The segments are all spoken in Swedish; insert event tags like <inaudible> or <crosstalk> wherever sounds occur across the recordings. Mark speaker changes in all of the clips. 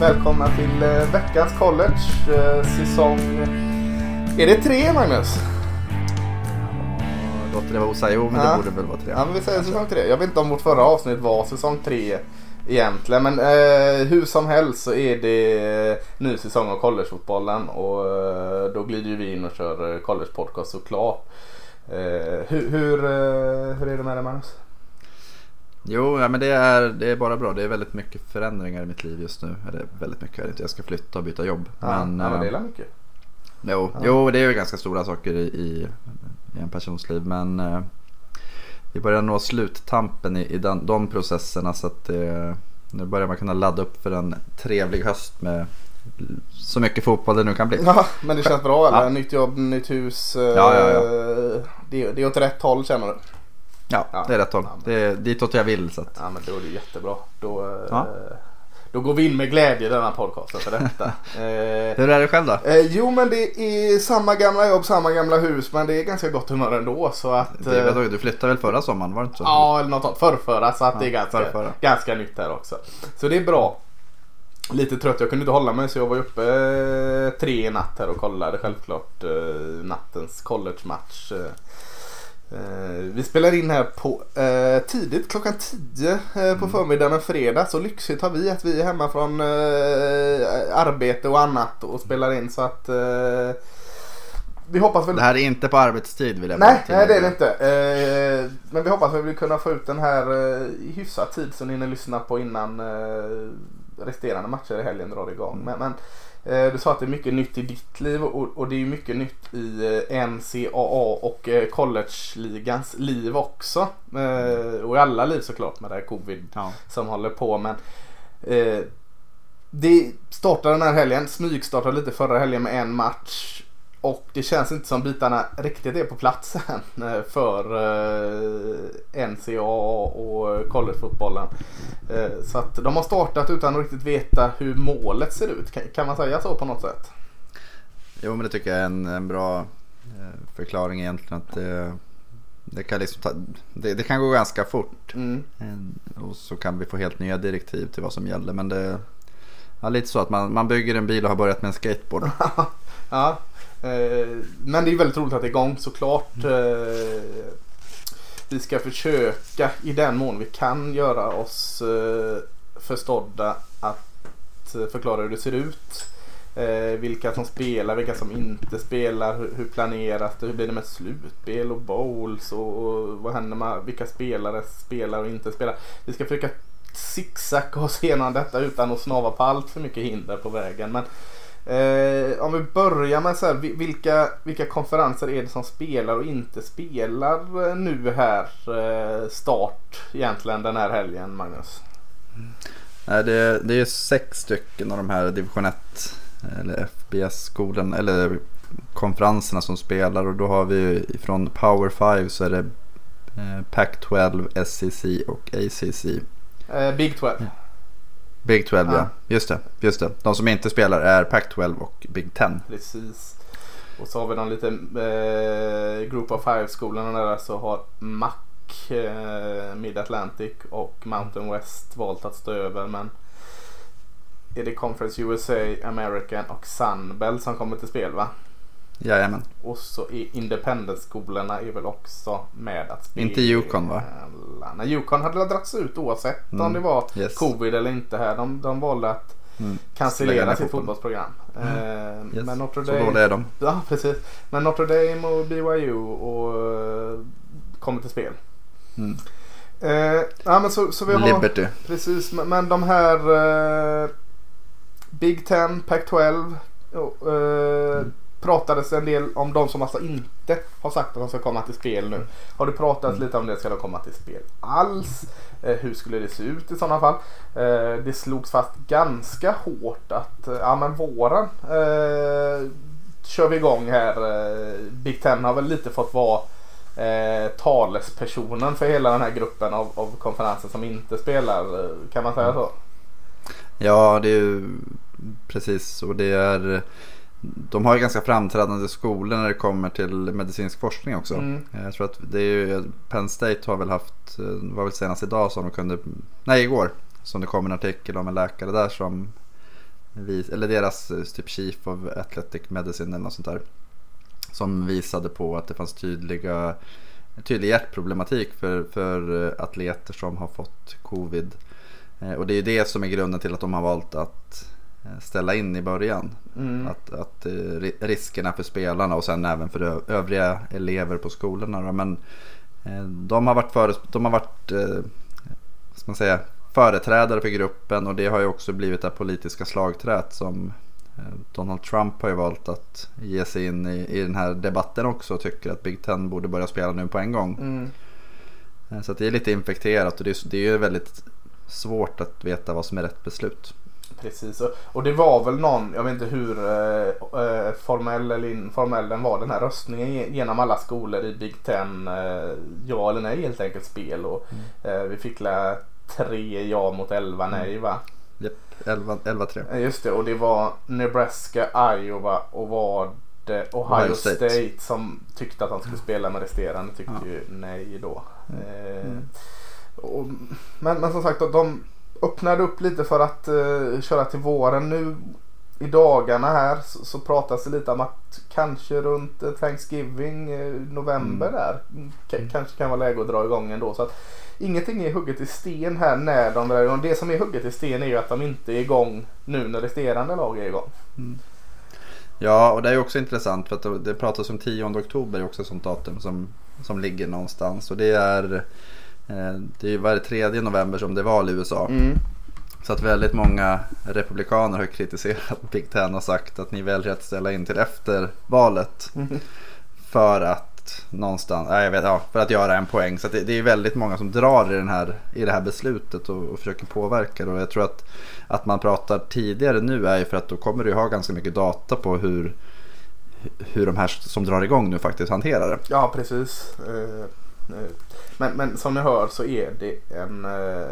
Speaker 1: Välkomna till eh, veckans college eh, säsong... Är det tre Magnus?
Speaker 2: Låter det vara osagt? Men
Speaker 1: Ja.
Speaker 2: det borde väl vara tre.
Speaker 1: Ja men vi säger säsong tre. Jag vet inte om vårt förra avsnitt var säsong tre egentligen. Men eh, hur som helst så är det eh, ny säsong av collegefotbollen. Och eh, då glider vi in och kör eh, college podcast såklart. Eh, hur, hur, hur är det med dig Magnus?
Speaker 2: Jo, ja, men det är, det är bara bra. Det är väldigt mycket förändringar i mitt liv just nu. Eller väldigt mycket är det inte. Jag ska flytta och byta jobb.
Speaker 1: Ja, men, ja, men det
Speaker 2: eh,
Speaker 1: är mycket.
Speaker 2: jo,
Speaker 1: Ja.
Speaker 2: jo, det är ju ganska stora saker i, i, i en persons liv. Men eh, vi börjar nå sluttampen i, i den, de processerna. Så att det, nu börjar man kunna ladda upp för en trevlig höst med så mycket fotboll det nu kan bli.
Speaker 1: Ja, men det känns bra eller?
Speaker 2: Ja.
Speaker 1: Nytt jobb, nytt hus. eh,
Speaker 2: Ja, ja, ja.
Speaker 1: Det, det är åt rätt håll känner du?
Speaker 2: Ja,
Speaker 1: Ja.
Speaker 2: det är rätt håll.
Speaker 1: Ja, men-
Speaker 2: Det är ditåt jag vill. Så att,
Speaker 1: Ja men då är det jättebra. Då, eh,
Speaker 2: Ja.
Speaker 1: då går vi in med glädje i denna podcasten för detta. <laughs> eh,
Speaker 2: hur är det själv då?
Speaker 1: eh, jo men det är samma gamla jobb, samma gamla hus men det är ganska gott humör ändå så att...
Speaker 2: Det,
Speaker 1: eh,
Speaker 2: vet du, flyttade väl förra sommaren? Var det inte så?
Speaker 1: Ja eller något sånt. Förrförra så att
Speaker 2: Ja,
Speaker 1: det är ganska,
Speaker 2: förrförra.
Speaker 1: ganska nytt här också. Så det är bra. Lite trött, jag kunde inte hålla mig så jag var uppe eh, tre i natt här och kollade självklart eh, nattens collegematch. Eh, vi spelar in här på eh, tidigt klockan 10 eh, på förmiddagen en fredag. Så lyxigt har vi att vi är hemma från eh, arbete och annat och spelar in så att eh, vi hoppas väl
Speaker 2: Det här är inte på arbetstid vill jag
Speaker 1: Nej, nej det är det inte. Eh, men vi hoppas att vi kunna få ut den här i hyfsad tid så ni hinner lyssna på innan resterande matcher i helgen drar igång. Men, men eh, du sa att det är mycket nytt i ditt liv och, det är mycket nytt i eh, NCAA och eh, college-ligans liv också. Eh, och i alla liv såklart med det här covid
Speaker 2: Ja.
Speaker 1: som håller på. Men eh, det startar den här helgen. Smygstartade lite förra helgen med en match. Och det känns inte som bitarna riktigt är på plats <laughs> än eh, för eh, NCAA och collegefotbollen. Eh, så att de har startat utan att riktigt veta hur målet ser ut. Kan, man säga så på något sätt?
Speaker 2: Jo men det tycker jag är en, en bra förklaring egentligen. Att det, det, kan liksom ta, det, det kan gå ganska fort.
Speaker 1: Mm.
Speaker 2: Och så kan vi få helt nya direktiv till vad som gäller. Men det ja, lite så att man, man bygger en bil och har börjat med en skateboard. <laughs>
Speaker 1: ja. Eh, men det är väldigt roligt att det är igång såklart. Eh, vi ska försöka i den mån vi kan göra oss eh, förstådda att förklara hur det ser ut. Vilka som spelar, vilka som inte spelar, hur, planeras det, hur blir det med slutspel och bowls och, och vad händer med vilka spelare spelar och inte spelar. Vi ska försöka zigzacka oss igenom detta utan att snava på allt för mycket hinder på vägen. Men Eh, om vi börjar med så här, vi- vilka, vilka konferenser är det som spelar och inte spelar eh, nu här eh, start egentligen den här helgen Magnus?
Speaker 2: Nej, det, det är sex stycken av de här division 1 eller FBS-skolan eller konferenserna som spelar och då har vi från Power 5 så är det eh, Pac-12, SEC och ACC.
Speaker 1: Eh, Big 12.
Speaker 2: Big 12 ja.
Speaker 1: Ja.
Speaker 2: just det, just det. De som inte spelar är Pac-12 och Big 10.
Speaker 1: Precis. Och så har vi de lite eh, Group of Five-skolorna där så har MAC, eh, Mid Atlantic och Mountain West valt att stå över men är det Conference USA, American och Sunbelt som kommer till spel va?
Speaker 2: Jajamän.
Speaker 1: Och så är Independent-skolorna är väl också med att spela.
Speaker 2: Inte Yukon, va?
Speaker 1: Nej, Yukon hade dragits ut oavsett om
Speaker 2: Mm,
Speaker 1: det var
Speaker 2: yes.
Speaker 1: covid eller inte här. De, de valde att
Speaker 2: Mm.
Speaker 1: Cancellera sitt fotbollsprogram. Eh,
Speaker 2: Yes.
Speaker 1: Men Notre
Speaker 2: Så
Speaker 1: Dame...
Speaker 2: dåliga är de.
Speaker 1: Ja, precis. Men Notre Dame och BYU och, eh, kommer till spel.
Speaker 2: Mm.
Speaker 1: Eh, ja, men så, så vi har...
Speaker 2: Liberty.
Speaker 1: Precis, men, men de här eh, Big Ten, Pac-12 och, eh,
Speaker 2: Mm.
Speaker 1: Pratades en del om de som alltså inte har sagt att de ska komma till spel nu. Har du pratat
Speaker 2: Mm.
Speaker 1: lite om det? Ska de komma till spel alls? Eh, hur skulle det se ut i sådana fall? Eh, det slogs fast ganska hårt att eh, ja men våren eh, kör vi igång här. Eh, Big Ten har väl lite fått vara eh, talespersonen för hela den här gruppen av, av konferenser som inte spelar. Kan man säga så?
Speaker 2: Ja, det är ju precis och det är de har ju ganska framträdande skolor när det kommer till medicinsk forskning också.
Speaker 1: Mm.
Speaker 2: Jag tror att det är ju, Penn State har väl haft, det var väl senast idag som de kunde, nej igår, som det kom en artikel om en läkare där som eller deras eh, typ Chief of Athletic Medicine eller något sånt där. Som visade på att det fanns tydliga, tydlig hjärtproblematik för, för eh, atleter som har fått covid. Eh, och det är det som är grunden till att de har valt att ställa in i början. Mm. Att, att riskerna för spelarna och sen även för övriga elever på skolorna. Men de har varit, före, de har varit ska man säga, företrädare för gruppen och det har ju också blivit det politiska slagträt som eh, Donald Trump har ju valt att ge sig in i, i den här debatten också och tycker att Big Ten borde börja spela nu på en gång. Mm. Eh, så det är lite infekterat och det är, det är ju väldigt svårt att veta vad som är rätt beslut.
Speaker 1: Precis och det var väl någon, jag vet inte hur eh, eh, formell eller informell den var den här röstningen genom alla skolor i Big Ten. Eh, ja eller nej helt enkelt spel och mm. eh, vi fick lä tre ja mot elva nej va?
Speaker 2: Japp, 11-3.
Speaker 1: Just det och det var Nebraska, Iowa och var det Ohio, Ohio State. State. som tyckte att han skulle spela med resterande tyckte ja. ju nej då. Mm. Eh, och, men, men som sagt de öppnade upp lite för att uh, köra till våren. Nu i dagarna här så, så pratas det lite om att kanske runt Thanksgiving, eh, november mm. där. K mm. kanske kan vara läge att dra igång ändå. Så att ingenting är hugget i sten här när de drar igång. Det som är hugget i sten är ju att de inte är igång nu när resterande lag är igång. Mm.
Speaker 2: Ja, och det är också intressant för att det pratas om 10 oktober också som datum som, som ligger någonstans. Och det är, eh, det är varje tredje november som det val i USA. Mm. Så att väldigt många republikaner har kritiserat Big Ten och sagt att ni väljer att ställa in till efter valet. Mm. För att någonstans, ja, jag vet, ja, för att göra en poäng. Så det, det, är väldigt många som drar i, den här, i det här beslutet och, och försöker påverka det. Och jag tror att, att man pratar tidigare nu är ju för att då kommer du ha ganska mycket data på hur, hur de här som drar igång nu faktiskt hanterar det.
Speaker 1: Ja, precis. Eh, eh, men, men som ni hör så är det en eh,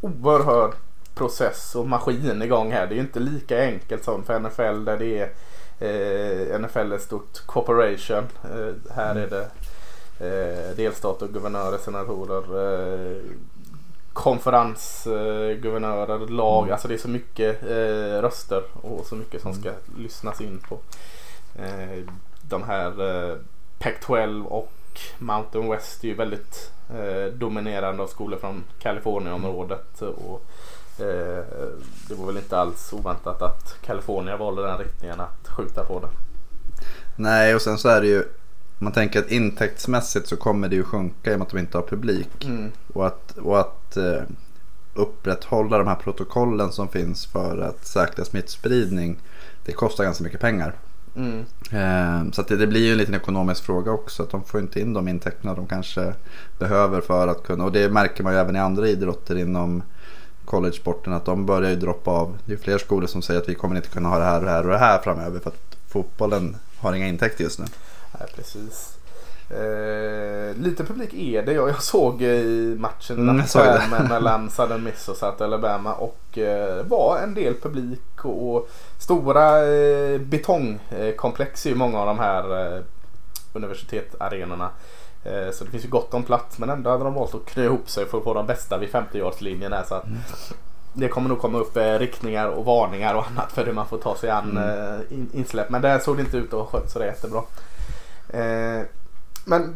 Speaker 1: oerhörd process och maskin igång här. Det är ju inte lika enkelt som för NFL där det är Eh, NFL är stort corporation. Eh, här mm. är det eh, delstater, guvernörer, senatorer, eh, konferensguvernörer, lag. Mm. Alltså det är så mycket eh, röster och så mycket som ska mm. lyssnas in på. Eh, de här eh, Pac-12 och Mountain West är ju väldigt eh, dominerande av skolor från Kalifornienområdet. Och, Eh, det var väl inte alls oväntat att Kalifornien valde den riktningen att skjuta på det.
Speaker 2: Nej och sen så är det ju man tänker att intäktsmässigt så kommer det ju sjunka i och med att de inte har publik. Mm. Och att, och att eh, upprätthålla de här protokollen som finns för att säkra smittspridning. Det kostar ganska mycket pengar. Mm. Eh, så det, det, blir ju en liten ekonomisk fråga också. Att de får inte in de intäkterna de kanske behöver för att kunna. Och det märker man ju även i andra idrotter inom college-sporten att de börjar ju droppa av. Det är fler skolor som säger att vi kommer inte kunna ha det här och det här och det här framöver för att fotbollen har inga intäkter just nu.
Speaker 1: Nej, precis. Eh, lite publik är det. Jag, jag såg i matchen mm, med, mellan Southern Miss och South Alabama och eh, var en del publik och, och stora eh, betongkomplex i många av de här eh, universitetsarenorna. Eh, så det finns ju gott om plats men ändå hade de valt att knö ihop sig för att få de bästa vid 50-yardslinjen här. Så att mm. Det kommer nog komma upp eh, riktningar och varningar och annat för hur man får ta sig an mm. Eh, insläpp. Men där såg det inte ut att ha skött så det jättebra. Men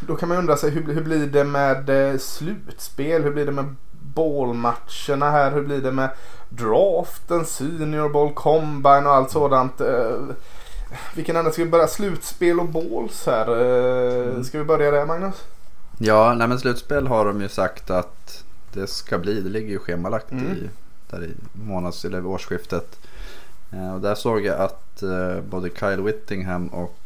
Speaker 1: då kan man undra sig hur, hur blir det med slutspel? Hur blir det med ballmatcherna här? Hur blir det med draften, senior ball, combine och allt sådant? Vilken ända ska vi börja? Slutspel och balls här. Eh, mm. Ska vi börja där Magnus?
Speaker 2: Ja, nej men slutspel har de ju sagt att det ska bli. Det ligger ju schemalagt mm. i, där i månads eller årsskiftet. Eh, och där såg jag att eh, både Kyle Whittingham och Eh,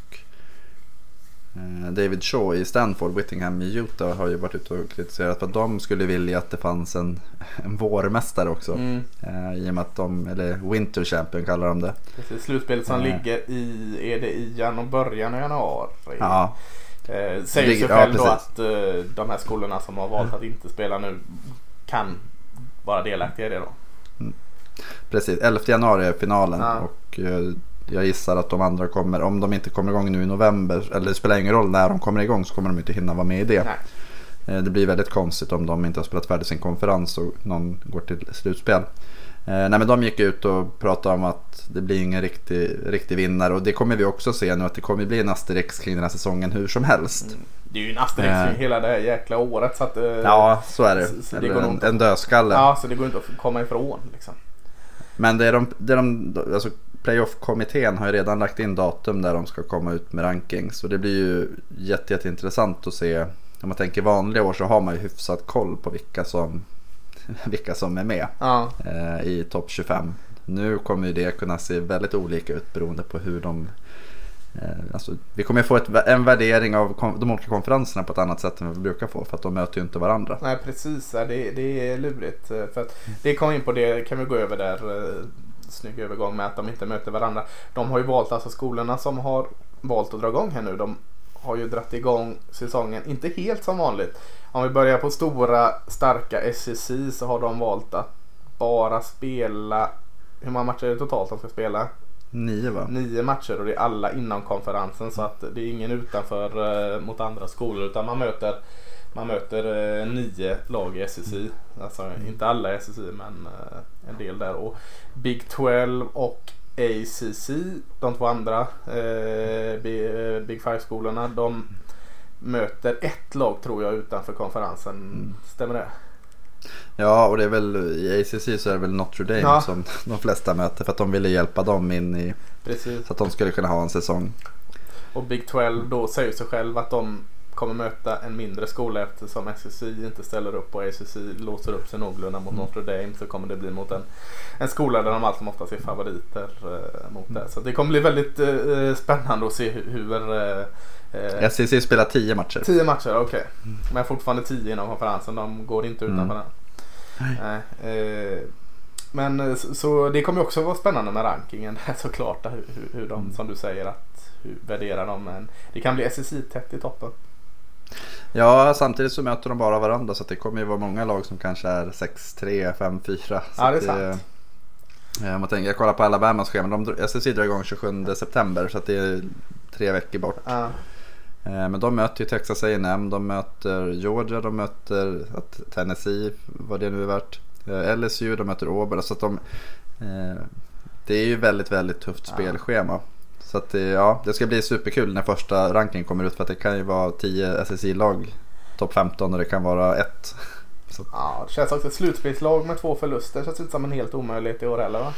Speaker 2: David Shaw i Stanford, Whittingham i Utah har ju varit ute och kritiserat för att de skulle vilja att det fanns en, en vårmästare också. Mm. Eh, I och med att de, eller Winter Champion kallar de det.
Speaker 1: Precis, slutspelet som eh. ligger i, är det i januari, början av januari? Ja. Eh, säger sig själv ja, då att eh, de här skolorna som har valt att inte spela nu kan vara delaktiga i det då. Mm.
Speaker 2: Precis, 11 januari är finalen ja. och eh, jag gissar att de andra kommer, om de inte kommer igång nu i november, eller det spelar ingen roll när de kommer igång så kommer de inte hinna vara med i det. Nej. Eh, det blir väldigt konstigt om de inte har spelat färdigt sin konferens och någon går till slutspel. nej men de gick ut och pratade om att det blir ingen riktig, riktig vinnare och det kommer vi också se nu att det kommer bli en Asterix kring den här säsongen hur som helst. Mm.
Speaker 1: Det är ju en Asterix kring uh, hela det här jäkla året. Så att,
Speaker 2: ja så är det. Så, så det en, en dödskalle.
Speaker 1: Ja så det går inte att komma ifrån. Liksom.
Speaker 2: Men det är de, det är de alltså, Playoff-kommittén har ju redan lagt in datum där de ska komma ut med rankings. Så det blir ju jätte, jätteintressant att se. Om man tänker vanliga år så har man ju hyfsat koll på vilka som, <laughs> vilka som är med ja. eh, i topp 25. Nu kommer ju det kunna se väldigt olika ut beroende på hur de eh, Alltså, vi kommer få ett, en värdering av de olika konferenserna på ett annat sätt än vi brukar få för att de möter ju inte varandra.
Speaker 1: Nej precis, det, det är lurigt. Eh, för att det kommer in på det, kan vi gå över där snygg övergång med att de inte möter varandra. De har ju valt, alltså skolorna som har valt att dra igång här nu, de har ju dratt igång säsongen, inte helt som vanligt. Om vi börjar på stora starka SEC så har de valt att bara spela, hur många matcher är det totalt de ska spela?
Speaker 2: Nio va?
Speaker 1: Nio matcher och det är alla inom konferensen så att det är ingen utanför eh, mot andra skolor utan man möter man möter eh, nio lag i SEC. Alltså mm. inte alla i SEC men eh, en del där. Och Big 12 och ACC, de två andra eh, eh, Big Five-skolorna, de möter ett lag tror jag utanför konferensen. Mm. Stämmer det?
Speaker 2: Ja, och det är väl i ACC så är det väl Notre Dame ja. som de flesta möter för att de ville hjälpa dem in i Precis. så att de skulle kunna ha en säsong.
Speaker 1: Och Big 12 då säger sig själv att de kommer möta en mindre skola eftersom SSC inte ställer upp och ACC låser upp sig någorlunda mot mm. Notre Dame så kommer det bli mot en, en skola där de allt som oftast är favoriter eh, mot det. Så det kommer bli väldigt eh, spännande att se hur, hur
Speaker 2: eh, SEC spelar tio matcher.
Speaker 1: Tio matcher, okej. Okay. Mm. Men fortfarande tio inom konferensen. De går inte utanför mm. den. Eh, men eh, så, det kommer också vara spännande med rankingen <laughs> såklart. Hur, hur, hur de, mm. som du säger, att hur värderar de. Men det kan bli SEC tätt i toppen.
Speaker 2: Ja, samtidigt så möter de bara varandra så det kommer ju vara många lag som kanske är 6-3, 5-4.
Speaker 1: Ja, det är sant.
Speaker 2: Det, eh, man tänker, jag kollar på Alabamas schema. De, SSC drar igång 27 september så det är tre veckor bort. Ja. Eh, men de möter ju Texas A&M, de möter Georgia, de möter Tennessee, vad det nu är värt. Eh, LSU, de möter Auburn. Så att de, det är ju väldigt, väldigt tufft spelschema. Så att ja, det ska bli superkul när första ranking kommer ut för att det kan ju vara 10 SSI-lag topp 15 och det kan vara ett. <laughs>
Speaker 1: Så. Ja, det känns också ett slutspelslag med två förluster känns inte som en helt omöjlighet i år heller va?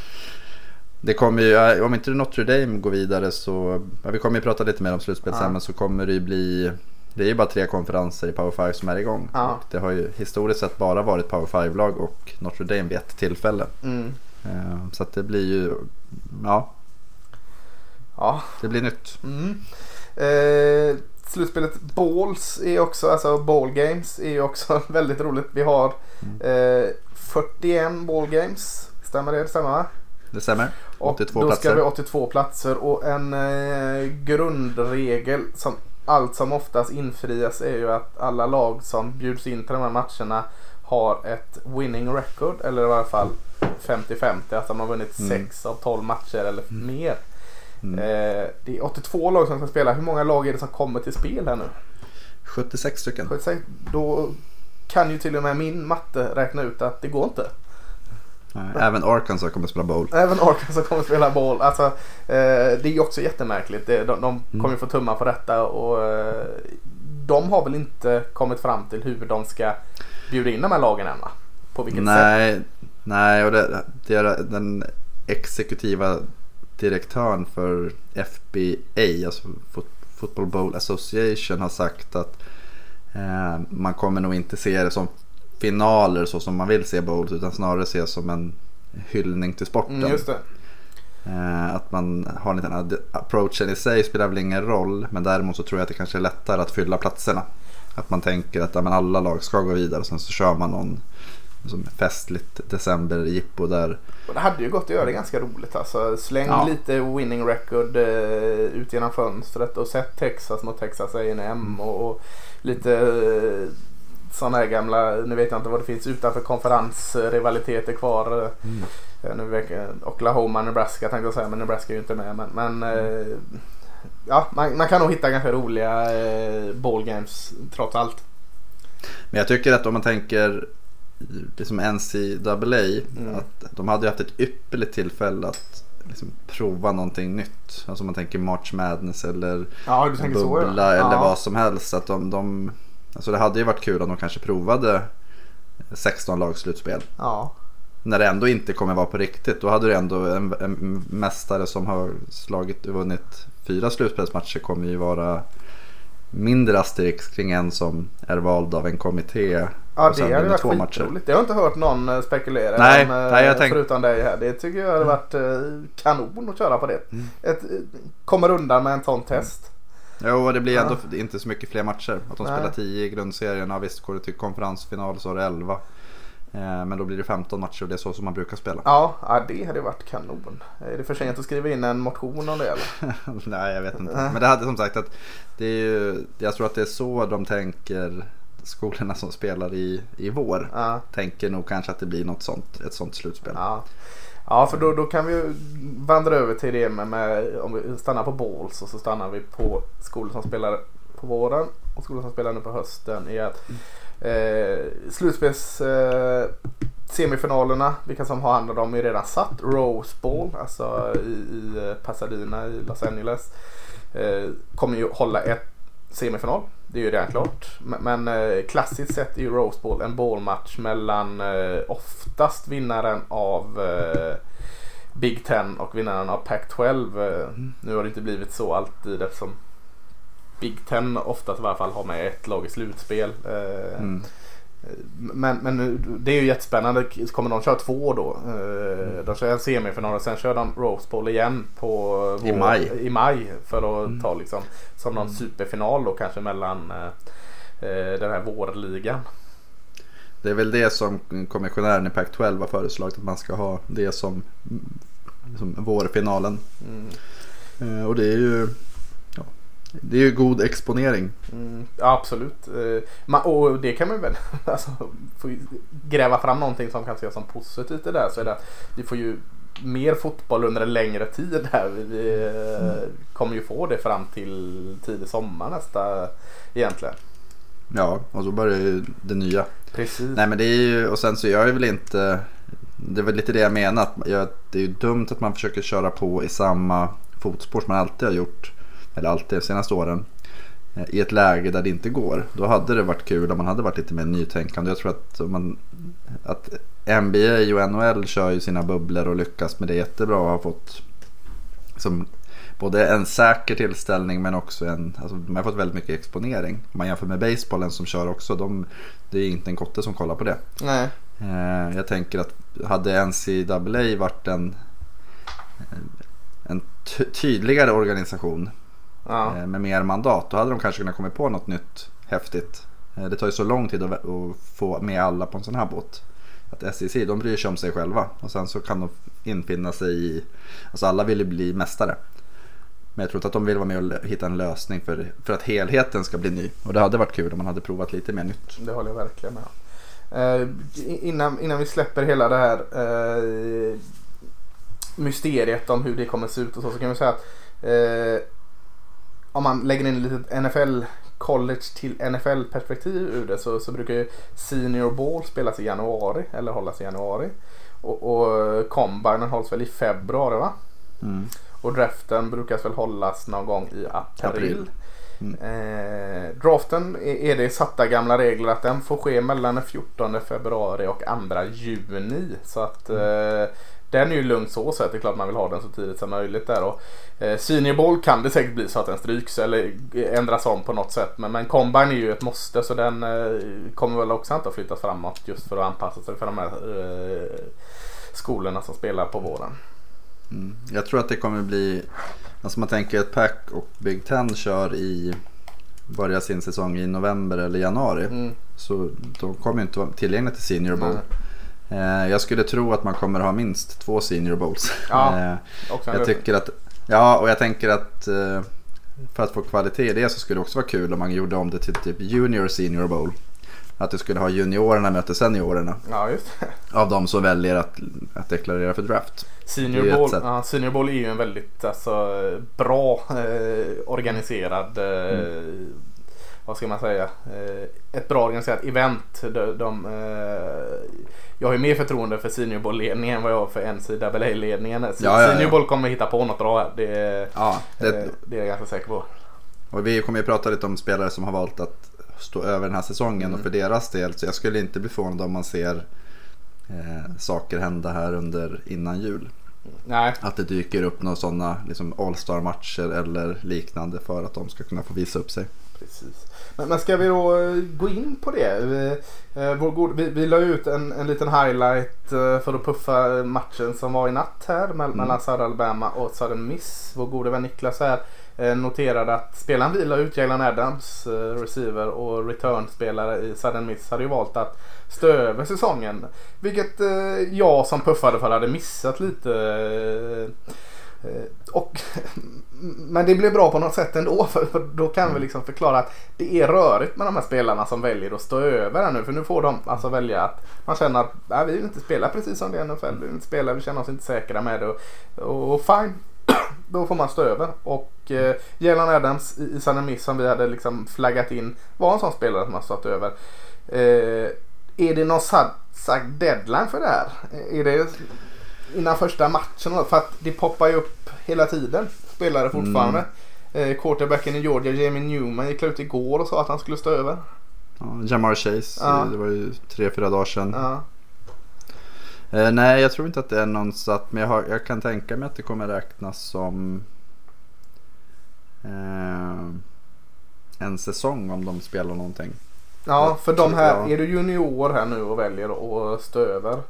Speaker 2: Det kommer ju, om inte Notre Dame går vidare så, ja, vi kommer ju prata lite mer om slutspel sen men så kommer det ju bli det är ju bara tre konferenser i Power 5 som är igång. Ja. Det har ju historiskt sett bara varit Power 5-lag och Notre Dame vid ett tillfälle. Mm. Eh, så att det blir ju, ja
Speaker 1: Ja.
Speaker 2: Det blir nytt.
Speaker 1: Mm. Eh, slutspelet Balls är också, alltså Ball Games är ju också <laughs> väldigt roligt. Vi har mm. eh, 41 Ball Games. Stämmer det? Stämmer va?
Speaker 2: Det stämmer. 82
Speaker 1: och då ska vi 82 platser och en eh, grundregel som allt som oftast infrias är ju att alla lag som bjuds in till de här matcherna har ett winning record eller i alla fall 50-50. Alltså man har vunnit mm. 6 av 12 matcher eller mm. mer. Mm. Eh, det är 82 lag som ska spela. Hur många lag är det som kommer till spel här nu?
Speaker 2: 76 stycken.
Speaker 1: 76, då kan ju till och med min matte räkna ut att det går inte.
Speaker 2: Nej, även Arkansas kommer att spela bowl.
Speaker 1: Även Arkansas kommer att spela bowl. Alltså, eh, det är ju också jättemärkligt. De, de mm. kommer ju få tumma på detta. Och, eh, de har väl inte kommit fram till hur de ska bjuda in de här lagen än På vilket
Speaker 2: nej,
Speaker 1: sätt?
Speaker 2: Nej, och det, det är den exekutiva direktören för FBA, alltså Football Bowl Association, har sagt att eh, man kommer nog inte se det som finaler så som man vill se bowls utan snarare se som en hyllning till sporten.
Speaker 1: Mm,
Speaker 2: eh, att man har en liten approachen i sig spelar väl ingen roll men däremot så tror jag att det kanske är lättare att fylla platserna. Att man tänker att ja, alla lag ska gå vidare och sen så kör man någon som festligt december-jippo där.
Speaker 1: Och det hade ju gått att göra det ganska roligt alltså. Släng ja. lite winning record eh, ut genom fönstret och sätt Texas mot Texas A&M mm. och, och, lite eh, sådana här gamla, nu vet jag inte vad det finns utanför konferensrivaliteter kvar. Mm. Eh, nu, Oklahoma, Nebraska tänkte jag säga men Nebraska är ju inte med. Men, men mm. eh, ja, man, man, kan nog hitta ganska roliga eh, ballgames trots allt.
Speaker 2: Men jag tycker att om man tänker det som NCAA,
Speaker 1: Mm.
Speaker 2: att de hade ju haft ett ypperligt tillfälle att liksom prova någonting nytt. Alltså man tänker March Madness eller
Speaker 1: Ja, tänker så
Speaker 2: bubbla
Speaker 1: ja.
Speaker 2: eller
Speaker 1: ja.
Speaker 2: vad som helst. Att de, de, alltså det hade ju varit kul om de kanske provade 16 lags slutspel.
Speaker 1: Ja.
Speaker 2: När det ändå inte kommer vara på riktigt. Då hade du ändå en, en mästare som har slagit och vunnit fyra slutspelsmatcher kommer ju vara mindre asterix kring en som är vald av en kommitté.
Speaker 1: Ja
Speaker 2: och
Speaker 1: det hade varit
Speaker 2: två matcher.
Speaker 1: Det har jag inte hört någon eh, spekulera
Speaker 2: Nej,
Speaker 1: om. eh,
Speaker 2: nej, jag tänk-
Speaker 1: Förutom dig här. Det tycker jag hade varit eh, kanon att köra på det.
Speaker 2: Mm.
Speaker 1: Ett, kommer undan med en sån test.
Speaker 2: Jo, och det blir
Speaker 1: Ja.
Speaker 2: ändå inte så mycket fler matcher. Att de
Speaker 1: Nej.
Speaker 2: spelar 10 i grundserien. Ja, visst, går det till konferensfinal så är det 11. Eh, men då blir det 15 matcher och det är så som man brukar spela.
Speaker 1: Ja, det hade varit kanon. Är det för sent att skriva in en motion om det eller? <laughs>
Speaker 2: Nej, jag vet inte. Men det hade som sagt att det är ju, jag tror att det är så de tänker skolorna som spelar i, i vår.
Speaker 1: Ja.
Speaker 2: Tänker nog kanske att det blir något sånt, ett sånt slutspel.
Speaker 1: Ja, ja för då, då kan vi ju vandra över till det med, med om vi stannar på balls och så stannar vi på skolor som spelar på våren och skolor som spelar nu på hösten. I att eh, slutspels eh, semifinalerna, vilka som har hand om dem är redan satt. Rose Bowl, alltså i, i Pasadena i Los Angeles. Eh, kommer ju hålla ett semifinal. Det är ju redan klart. Men, men eh, klassiskt sett är ju Rose Bowl en ballmatch mellan eh, oftast vinnaren av eh, Big Ten och vinnaren av Pac-12. Nu har det inte blivit så alltid eftersom Big Ten oftast i alla fall har med ett lag i slutspel.
Speaker 2: Mm
Speaker 1: men, men det är ju jättespännande. Kommer de köra två då? Eh, De kör en semifinal och sen kör de Rose Bowl igen på
Speaker 2: I maj.
Speaker 1: i maj för att
Speaker 2: Mm.
Speaker 1: ta liksom som någon superfinal då kanske mellan eh, eh, den här vårligan.
Speaker 2: Det är väl det som kommissionären i Pac-12 har föreslagit. Att man ska ha det som, som vårfinalen.
Speaker 1: Mm.
Speaker 2: Eh, och det är ju det är ju god exponering.
Speaker 1: Mm, ja, absolut. Eh, och det kan man väl <laughs> alltså, får gräva fram någonting som kan ses som positivt i det där. Så är det att vi får ju mer fotboll under en längre tid här. Vi, eh, kommer ju få det fram till tidig sommar nästa egentligen.
Speaker 2: Ja, och så börjar ju det nya.
Speaker 1: Precis.
Speaker 2: Nej men det är ju, och sen så jag är väl inte, det väl lite det jag menar. Att det är ju dumt att man försöker köra på i samma fotspår som man alltid har gjort. Eller alltid de senaste åren. eh, I ett läge där det inte går. Då hade det varit kul om man hade varit lite mer nytänkande. Jag tror att, man, att NBA och NHL kör ju sina bubblor och lyckas med det jättebra och har fått som både en säker tillställning men också en, alltså de har fått väldigt mycket exponering. Om man jämför med basebollen som kör också, de, det är inte en kotte som kollar på det.
Speaker 1: Nej.
Speaker 2: Eh, jag tänker att hade NCAA varit en, en ty- tydligare organisation
Speaker 1: Ja.
Speaker 2: eh, med mer mandat då hade de kanske kunnat komma på något nytt häftigt. Eh, det tar ju så lång tid att, få med alla på en sån här båt. Att SEC de bryr sig om sig själva och sen så kan de infinna sig i, alltså alla vill ju bli mästare. Men jag tror inte att de vill vara med och hitta en lösning för, för att helheten ska bli ny. Och det hade varit kul om man hade provat lite mer nytt.
Speaker 1: Det håller jag verkligen med om. Eh, innan, innan vi släpper hela det här eh, mysteriet om hur det kommer se ut och så, så kan vi säga att eh, om man lägger in lite NFL college till NFL perspektiv ur det så, så brukar ju Senior Ball spelas i januari eller hållas i januari. Och, och Combinen hålls väl i februari va?
Speaker 2: Mm.
Speaker 1: Och draften brukas väl hållas någon gång i april.
Speaker 2: April. Mm.
Speaker 1: Eh, draften är, det satta gamla regler att den får ske mellan den 14 februari och 2 juni. Så att eh, den är ju lugn så att det är klart man vill ha den så tidigt som möjligt där. Och, eh, Senior Bowl kan det säkert bli så att den stryks eller ändras om på något sätt. Men, men Combine är ju ett måste så den eh, kommer väl också inte att flyttas framåt just för att anpassa sig för de här eh, skolorna som spelar på våren.
Speaker 2: Mm. Jag tror att det kommer bli, alltså man tänker att Pac och Big Ten kör i, börjar sin säsong i november eller januari.
Speaker 1: Mm.
Speaker 2: Så de kommer inte vara tillgängliga till Senior Bowl.
Speaker 1: Nej.
Speaker 2: Eh, jag skulle tro att man kommer ha minst två Senior Bowls.
Speaker 1: Ja,
Speaker 2: Eh, jag tycker att, ja och jag tänker att eh, för att få kvalitet i det så skulle det också vara kul om man gjorde om det till typ Junior Senior Bowl. Att du skulle ha juniorerna möta seniorerna.
Speaker 1: Ja, just det.
Speaker 2: Av de som väljer att, att deklarera för draft.
Speaker 1: Senior
Speaker 2: sätt.
Speaker 1: ja, Senior Ball är ju en väldigt alltså, bra eh, organiserad eh,
Speaker 2: Mm.
Speaker 1: Vad ska man säga, eh, ett bra organiserat event. De, de, eh, jag har ju mer förtroende för Senior Bowl-ledningen än vad jag har för NCAA-ledningen.
Speaker 2: Ja, ja, ja.
Speaker 1: Senior Bowl kommer hitta på något bra här. Det,
Speaker 2: Ja, det,
Speaker 1: eh, det är jag ganska säker på.
Speaker 2: och vi kommer ju prata lite om spelare som har valt att stå över den här säsongen
Speaker 1: Mm.
Speaker 2: och för deras del. Så jag skulle inte bli förvånad om man ser eh, saker hända här under innan jul.
Speaker 1: Nej,
Speaker 2: Att det dyker upp några sådana liksom All-star-matcher eller liknande för att de ska kunna få visa upp sig.
Speaker 1: Precis. Men, men ska vi då eh, gå in på det? Vi, eh, vår god, vi, vi la ut en, en liten highlight eh, för att puffa matchen som var i natt här mell- mellan Södra Alabama och Southern Miss. Vår gode vän Niklas här eh, noterade att spelaren vi la ut, Jalen Adams, eh, receiver och return-spelare i Southern Miss hade ju valt att stå över säsongen. Vilket eh, jag som puffade för hade missat lite. Eh, Eh, Och, men det blev bra på något sätt ändå <laughs> för då kan vi liksom förklara att det är rörigt med de här spelarna som väljer att stå över här nu. För nu får de alltså välja att man känner att nej, vi vill inte spela precis som det är NFL. Vi vill inte spela, vi känner oss inte säkra med det. Och, och fine, <clears throat> då får man stå över. Och eh, Jalen Adams i, i Miss som vi hade liksom flaggat in var en sån spelare som har stått över. Eh, är det någon sagt deadline för det här? Är det innan första matchen? För att det poppar ju upp hela tiden spelare fortfarande. Eh, quarterbacken i Georgia, Jamie Newman, gick ut igår och sa att han skulle stå över.
Speaker 2: Ja, Jamar Chase,
Speaker 1: Ja.
Speaker 2: det var ju tre, fyra dagar sedan.
Speaker 1: Ja.
Speaker 2: Eh, nej, jag tror inte att det är någon satt, men jag, har, jag kan tänka mig att det kommer räknas som eh, en säsong om de spelar någonting.
Speaker 1: Ja, för de här, är du junior här nu och väljer att stå över.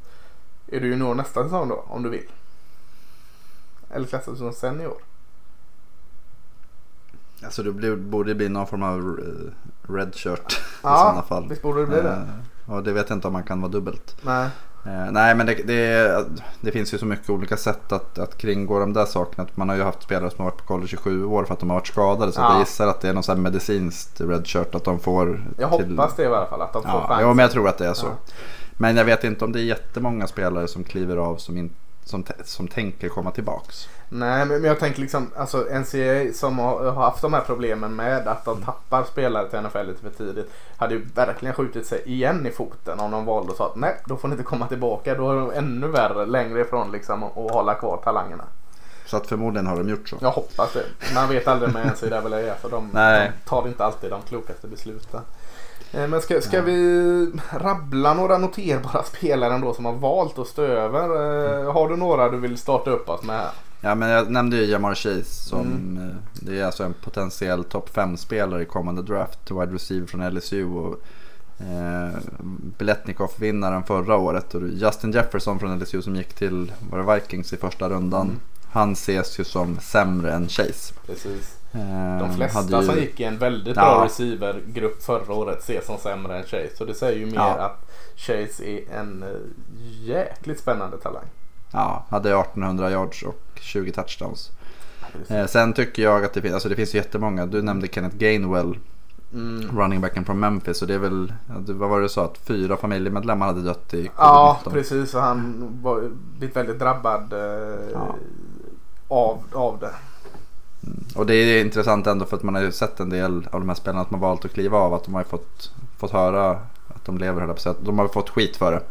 Speaker 1: Är du junior nästa säsong då, om du vill? Eller klassas du som senior?
Speaker 2: Alltså det borde bli någon form av eh, red shirt i
Speaker 1: Ja,
Speaker 2: sådana fall.
Speaker 1: visst borde det bli det.
Speaker 2: Eh, och det vet jag inte om man kan vara dubbelt.
Speaker 1: Nej.
Speaker 2: Eh, nej men det, det, det finns ju så mycket olika sätt att, att kringgå de där sakerna. Man har ju haft spelare som har varit på college i sju år för att de har varit skadade. Så
Speaker 1: Ja.
Speaker 2: jag gissar att det är någon sån här medicinskt red shirt att de får.
Speaker 1: Jag hoppas det i alla fall, att de får
Speaker 2: Ja,
Speaker 1: chans.
Speaker 2: ja, men jag tror att det är så.
Speaker 1: Ja.
Speaker 2: Men jag vet inte om det är jättemånga spelare som kliver av som, in, som, som tänker komma tillbaks.
Speaker 1: Nej, men jag tänker liksom, alltså NCAA som har, haft de här problemen med att
Speaker 2: Mm.
Speaker 1: de tappar spelare till NFL lite för tidigt. Hade ju verkligen skjutit sig igen i foten om de valde och sa att nej, då får ni inte komma tillbaka. Då är de ännu värre längre ifrån liksom att hålla kvar talangerna.
Speaker 2: Så att förmodligen har de gjort så.
Speaker 1: Jag hoppas det. Man vet aldrig med NCAA för de, de tar inte alltid de klokaste besluten. Eh, Men ska, ska vi rabbla några noterbara spelare ändå som har valt att stå över? Eh, Har du några du vill starta upp oss med här?
Speaker 2: Ja men jag nämnde ju Jamar Chase som
Speaker 1: Mm.
Speaker 2: eh, det är alltså en potentiell topp 5-spelare i kommande draft. Wide receiver från LSU och eh, Biletnikoff-vinnaren förra året. Och Justin Jefferson från LSU som gick till var Vikings i första rundan.
Speaker 1: Mm.
Speaker 2: Han ses ju som sämre än Chase.
Speaker 1: Precis.
Speaker 2: Eh,
Speaker 1: De flesta
Speaker 2: ju-
Speaker 1: som gick i en väldigt
Speaker 2: Ja.
Speaker 1: bra receivergrupp förra året ses som sämre än Chase. Så det säger ju mer
Speaker 2: Ja.
Speaker 1: att Chase är en eh, jäkligt spännande talang.
Speaker 2: Ja, hade 1800 yards och 20 touchdowns. Eh, sen tycker jag att det finns, alltså det finns jättemånga. Du nämnde Kenneth Gainwell,
Speaker 1: Mm.
Speaker 2: running backen från Memphis. Och det är väl, ja, vad var det du sa? Att fyra familjemedlemmar hade dött i
Speaker 1: Ja,
Speaker 2: covid-19.
Speaker 1: precis. Och han var blivit väldigt drabbad eh,
Speaker 2: Ja.
Speaker 1: av, av det.
Speaker 2: Och det är intressant ändå för att man har ju sett en del av de här spelarna som har valt att kliva av. Att de har ju fått, fått höra att de lever, höll jag. De har fått skit för det.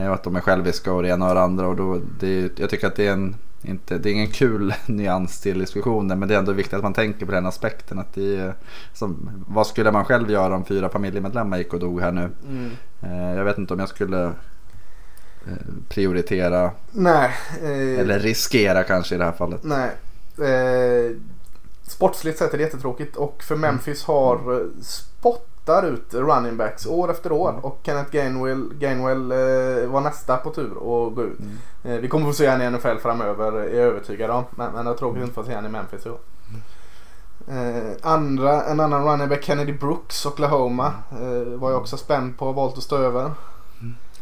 Speaker 2: Eh, Och att de är själviska och det ena och det andra. Och då, det är, jag tycker att det är en inte, det är ingen kul <laughs> nyans till diskussionen men det är ändå viktigt att man tänker på den aspekten. Att det är, som, vad skulle man själv göra om fyra familjemedlemmar gick och dog här nu?
Speaker 1: Mm.
Speaker 2: Eh, jag vet inte om jag skulle eh, prioritera
Speaker 1: Nej. Eh,
Speaker 2: eller riskera kanske i det här fallet.
Speaker 1: Nej. Sportsligt sett är det jättetråkigt och för Memphis har eh, spottar ut running backs år efter år och Kenneth Gainwell, Gainwell eh, var nästa på tur att gå ut. Eh, vi kommer få se honom i NFL framöver är jag övertygad om. Men, men det är tråkigt att inte få se honom i Memphis i år. Eh, andra, en annan running back, Kennedy Brooks, Oklahoma. Eh, var jag också spänd på och valt att stå över.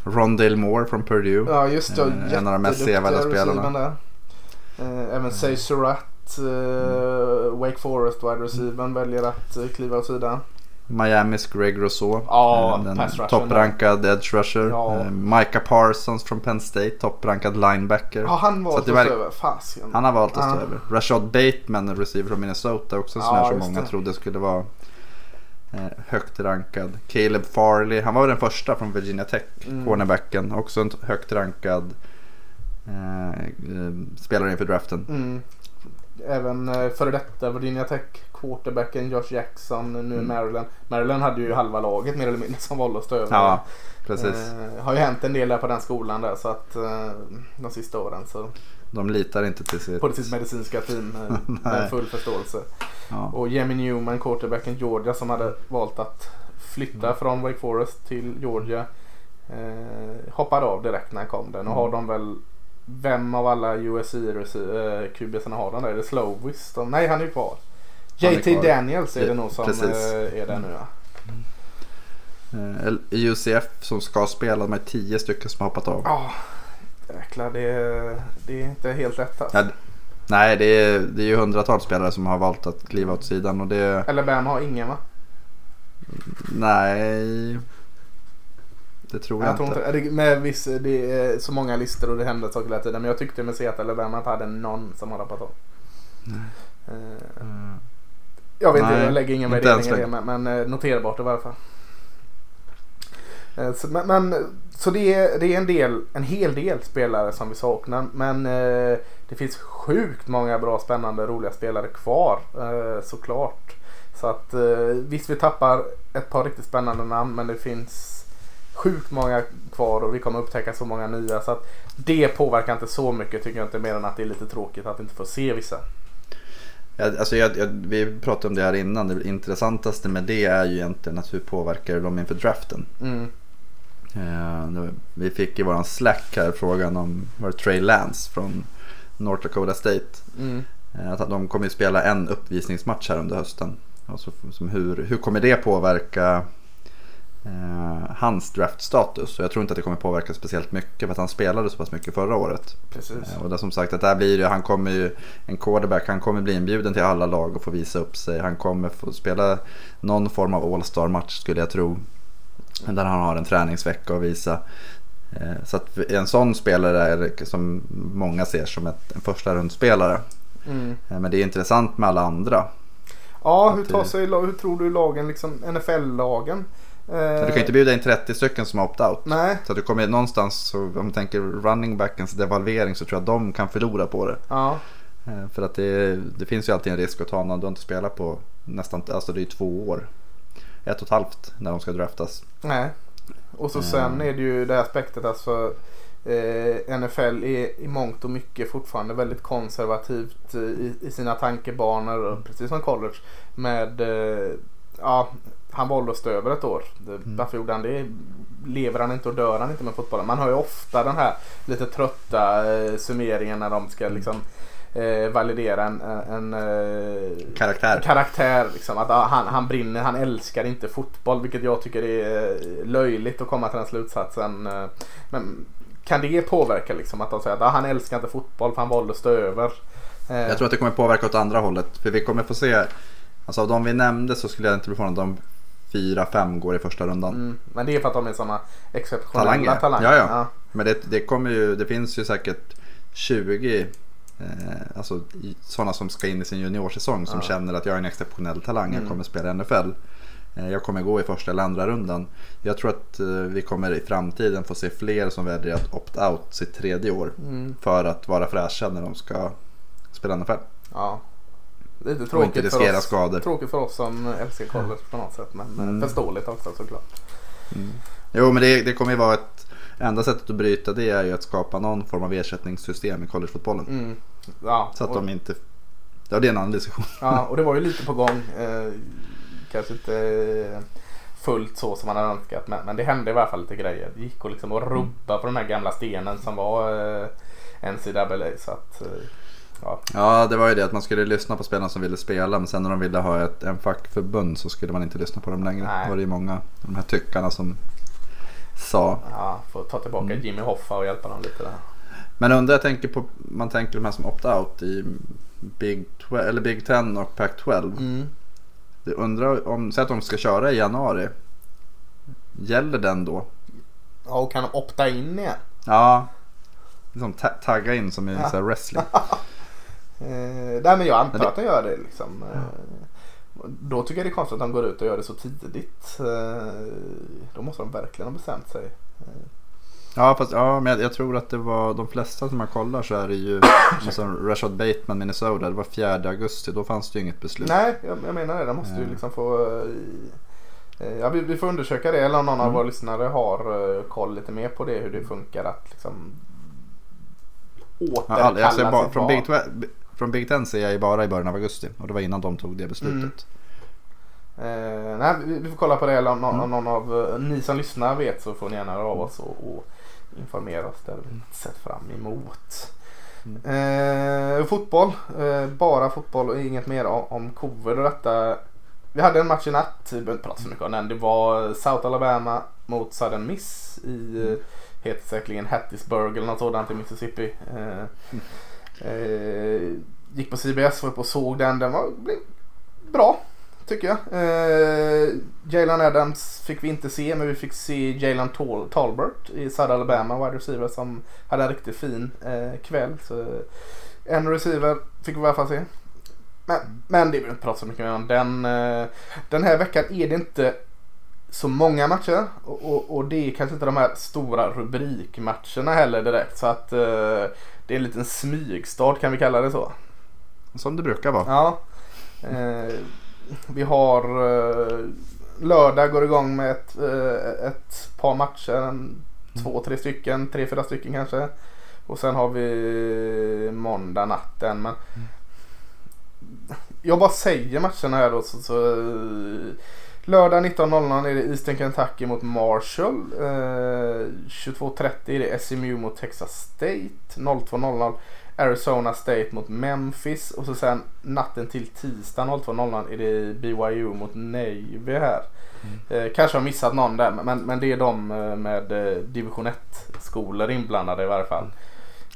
Speaker 2: Rondale Moore från Purdue.
Speaker 1: Ja just det.
Speaker 2: Eh, en av de mest sevärda spelarna.
Speaker 1: Eh, även Say eh, Wake Forest wide receivern väljer att kliva åt sidan.
Speaker 2: Miamis Greg Rousseau. Eh,
Speaker 1: pass rusher
Speaker 2: topprankad edge rusher.
Speaker 1: Ja.
Speaker 2: Eh, Micah Parsons från Penn State. Topprankad linebacker.
Speaker 1: Ja han var
Speaker 2: att det
Speaker 1: att stå över. Fasken.
Speaker 2: Han har valt att stå över. Rashad Bateman, receiver från Minnesota. Också en sån här som många
Speaker 1: det.
Speaker 2: trodde skulle vara Eh, högt rankad. Caleb Farley, han var väl den första från Virginia Tech,
Speaker 1: Mm.
Speaker 2: cornerbacken. Också en högt rankad eh, spelare inför draften.
Speaker 1: Mm. Även eh, före detta Virginia Tech quarterbacken Josh Jackson nu
Speaker 2: Mm.
Speaker 1: Maryland. Maryland hade ju halva laget mer eller mindre som valde att stå över.
Speaker 2: Ja, precis.
Speaker 1: Eh, har ju hänt en del där på den skolan där så att eh, de sista åren så
Speaker 2: De litar inte till sitt...
Speaker 1: på sitt medicinska team eh, <laughs> med full förståelse.
Speaker 2: Ja.
Speaker 1: Och Jamie Newman, quarterbacken Georgia som hade valt att flytta
Speaker 2: Mm.
Speaker 1: från Wake Forest till Georgia. Eh, hoppade av direkt när han kom där. Nu
Speaker 2: Mm.
Speaker 1: har de väl vem av alla USC eh, har de där? Är det Slovis? De, nej han är ju kvar.
Speaker 2: Han är
Speaker 1: JT
Speaker 2: kvar.
Speaker 1: Daniels är det nog som
Speaker 2: precis.
Speaker 1: eh, är där nu ja.
Speaker 2: Eh, UCF som ska spela, är tio stycken som har hoppat av.
Speaker 1: Ja, jäklar det, det är inte helt lätt alltså.
Speaker 2: Ja, Nej, det är, det är ju hundratals spelare som har valt att kliva åt sidan och det...
Speaker 1: Alabama har ingen va?
Speaker 2: Nej... Det tror jag,
Speaker 1: Jag tror inte, det, med viss, det är så många listor och det händer saker hela tiden. Men jag tyckte med se att Alabama inte hade någon som har hoppat av. Eh,
Speaker 2: Mm.
Speaker 1: Jag vet inte,
Speaker 2: Nej,
Speaker 1: jag lägger ingen
Speaker 2: inte
Speaker 1: värdering i det men, men eh, noterbart i varje fall. Eh, Så, men, men, så det, är, det är en, del, en hel del spelare som vi saknar. Men eh, det finns sjukt många bra, spännande, roliga spelare kvar eh, såklart. Så att eh, visst vi tappar ett par riktigt spännande namn men det finns sjukt många kvar och vi kommer upptäcka så många nya. Så att det påverkar inte så mycket tycker jag inte mer än att det är lite tråkigt att inte få se vissa.
Speaker 2: Alltså jag, jag, vi pratade om det här innan. Det intressantaste med det är ju egentligen att hur påverkar de inför draften.
Speaker 1: Mm.
Speaker 2: Eh, vi fick i våran slack här frågan om var Trey Lance från North Dakota State.
Speaker 1: Mm.
Speaker 2: Eh, Att de kommer ju spela en uppvisningsmatch här under hösten. Alltså, som hur, hur kommer det påverka eh, hans draftstatus? Och jag tror inte att det kommer påverka speciellt mycket för att han spelade så pass mycket förra året.
Speaker 1: Precis.
Speaker 2: Eh, Och det som sagt att där blir det, han kommer ju, en quarterback, han kommer bli inbjuden till alla lag och få visa upp sig. Han kommer få spela någon form av All-star match skulle jag tro. Där han har en träningsvecka att visa. Eh, Så att en sån spelare är som många ser som ett, en första rundspelare.
Speaker 1: Mm.
Speaker 2: Eh, Men det är intressant med alla andra.
Speaker 1: Ja, hur, tar sig, hur tror du lagen, liksom NFL-lagen? Eh,
Speaker 2: Du kan ju inte bjuda in 30 stycken som har opt-out.
Speaker 1: Nej,
Speaker 2: Så att du kommer någonstans, så om du tänker running backens devalvering så tror jag att de kan förlora på det.
Speaker 1: ja.
Speaker 2: Eh, För att det, det finns ju alltid en risk att ta någon du har inte spelat på nästan, alltså det är två år. Ett och ett halvt när de ska draftas.
Speaker 1: Nej. Och så sen är det ju det aspektet alltså. Eh, NFL är i mångt och mycket fortfarande väldigt konservativt eh, i, i sina tankebanor. och Precis som college. Med, eh, ja, han valde att stå över ett år. Det, Varför gjorde han det? Lever han inte och dör han inte med fotbollen? Man hör ju ofta den här lite trötta eh, summeringen när de ska liksom eh, validera en, en eh,
Speaker 2: Karaktär.
Speaker 1: karaktär. Liksom, att ah, han, han brinner, han älskar inte fotboll. Vilket jag tycker är eh, löjligt att komma till den slutsatsen. eh. Men kan det påverka liksom att de säger att ah, han älskar inte fotboll för han valde att stå över? Eh,
Speaker 2: Jag tror att det kommer påverka åt andra hållet. För vi kommer få se, alltså av de vi nämnde så skulle jag inte bli förvånad om fyra, fem går i första rundan.
Speaker 1: mm, men det är för att de är sådana exceptionella
Speaker 2: Talanger.
Speaker 1: talanger.
Speaker 2: Ja, ja. Men det, det kommer ju, det finns ju säkert 20 eh, alltså, sådana som ska in i sin juniorsäsong som
Speaker 1: Ja.
Speaker 2: känner att jag är en exceptionell talang, jag
Speaker 1: Mm.
Speaker 2: kommer spela i NFL. Eh, jag kommer gå i första eller andra rundan. Jag tror att eh, vi kommer i framtiden få se fler som väljer att opt-out sitt tredje år
Speaker 1: Mm,
Speaker 2: för att vara fräscha när de ska spela NFL.
Speaker 1: ja. Lite
Speaker 2: Och inte
Speaker 1: tråkigt för,
Speaker 2: riskera
Speaker 1: oss,
Speaker 2: skador.
Speaker 1: tråkigt för oss som älskar college på något sätt. Men eh,
Speaker 2: Mm.
Speaker 1: förståeligt också såklart.
Speaker 2: Jo men det, det kommer ju vara ett, enda sättet att bryta det är ju att skapa någon form av ersättningssystem i collegefotbollen.
Speaker 1: Mm, ja,
Speaker 2: Så att
Speaker 1: och-
Speaker 2: de inte, ja det är en annan diskussion.
Speaker 1: Ja, <laughs> och det var ju lite på gång. Eh, kanske inte eh, fullt så som man hade önskat. Men, men det hände i alla fall lite grejer. Det gick att liksom att rubba på den här gamla stenen som var eh, NCAA. Så att, eh, ja.
Speaker 2: Ja, det var ju det att man skulle lyssna på spelarna som ville spela men sen när de ville ha ett, en fackförbund så skulle man inte lyssna på dem längre.
Speaker 1: Nej.
Speaker 2: Det var det ju många av de här tyckarna som sa.
Speaker 1: ja, får ta tillbaka
Speaker 2: Mm.
Speaker 1: Jimmy Hoffa och hjälpa dem lite där.
Speaker 2: Men undrar jag tänker på, man tänker de här som opt-out i Big, 12, eller Big 10 och Pac-12.
Speaker 1: Mm.
Speaker 2: Jag undrar om, säg att de ska köra i januari. Gäller den då?
Speaker 1: Ja, och kan opta in igen.
Speaker 2: Ja. Liksom ta- tagga in som i
Speaker 1: Ja.
Speaker 2: wrestling. <laughs>
Speaker 1: Eh, nej men jag antar
Speaker 2: det-
Speaker 1: att de gör det liksom. Eh, Då tycker jag det är konstigt att de går ut och gör det så tidigt. Eh, Då måste de verkligen ha bestämt sig.
Speaker 2: Ja, fast, ja men jag, jag tror att det var de flesta som man kollar så är det ju <coughs> som Rashad Bateman Minnesota. Det var 4 augusti. Då fanns det ju inget beslut.
Speaker 1: Nej, jag, jag menar det. De måste ju
Speaker 2: Ja.
Speaker 1: liksom få... eh, Ja, vi, vi får undersöka det eller om någon av
Speaker 2: Mm.
Speaker 1: våra lyssnare har eh, koll lite mer på det. Hur det funkar att liksom
Speaker 2: Ja,
Speaker 1: återkalla
Speaker 2: all, jag ser bara, från. Big, Twe- från Big Ten ser jag ju bara i början av augusti. Och det var innan de tog det beslutet.
Speaker 1: Eh, nej, vi, vi får kolla på det eller om, någon-
Speaker 2: Mm.
Speaker 1: om någon av eh, ni som lyssnar vet så får ni gärna höra av oss och, och informera oss. Det har vi sett fram emot. Eh, fotboll, eh, bara fotboll och inget mer om, om covid och detta. Vi hade en match i natt, vi behöver inte prata så mycket om den. Det var South Alabama mot Southern Miss i, eh, heter säkerligen Hattiesburg eller något sådant i Mississippi. Eh, eh, gick på CBS, var uppe och såg den. Den var blev bra tycker jag. Eh, Jalen Adams fick vi inte se men vi fick se Jalen Tal- Talbert i South Alabama, wide receiver som hade en riktigt fin eh, kväll. Så eh, en receiver fick vi i alla fall se. Men, men det vill vi inte prata så mycket om. Den, eh, den här veckan är det inte så många matcher och, och, och det är kanske inte de här stora rubrikmatcherna heller direkt. Så att eh, det är en liten smygstart kan vi kalla det så.
Speaker 2: Som det brukar vara.
Speaker 1: Ja. Eh, vi har eh, lördag går igång med ett, eh, ett par matcher. En, två, tre stycken, tre, fyra stycken kanske. Och sen har vi måndag natten. Men jag bara säger matcherna här då. Så, så, lördag 19.00 är det Eastern Kentucky mot Marshall. Eh, 22.30 är det SMU mot Texas State. 02.00 Arizona State mot Memphis. Och så sen natten till tisdag 02.00 är det BYU mot Navy här. Eh, kanske har missat någon där men, men det är de eh, med eh, division 1 skolor inblandade i varje fall.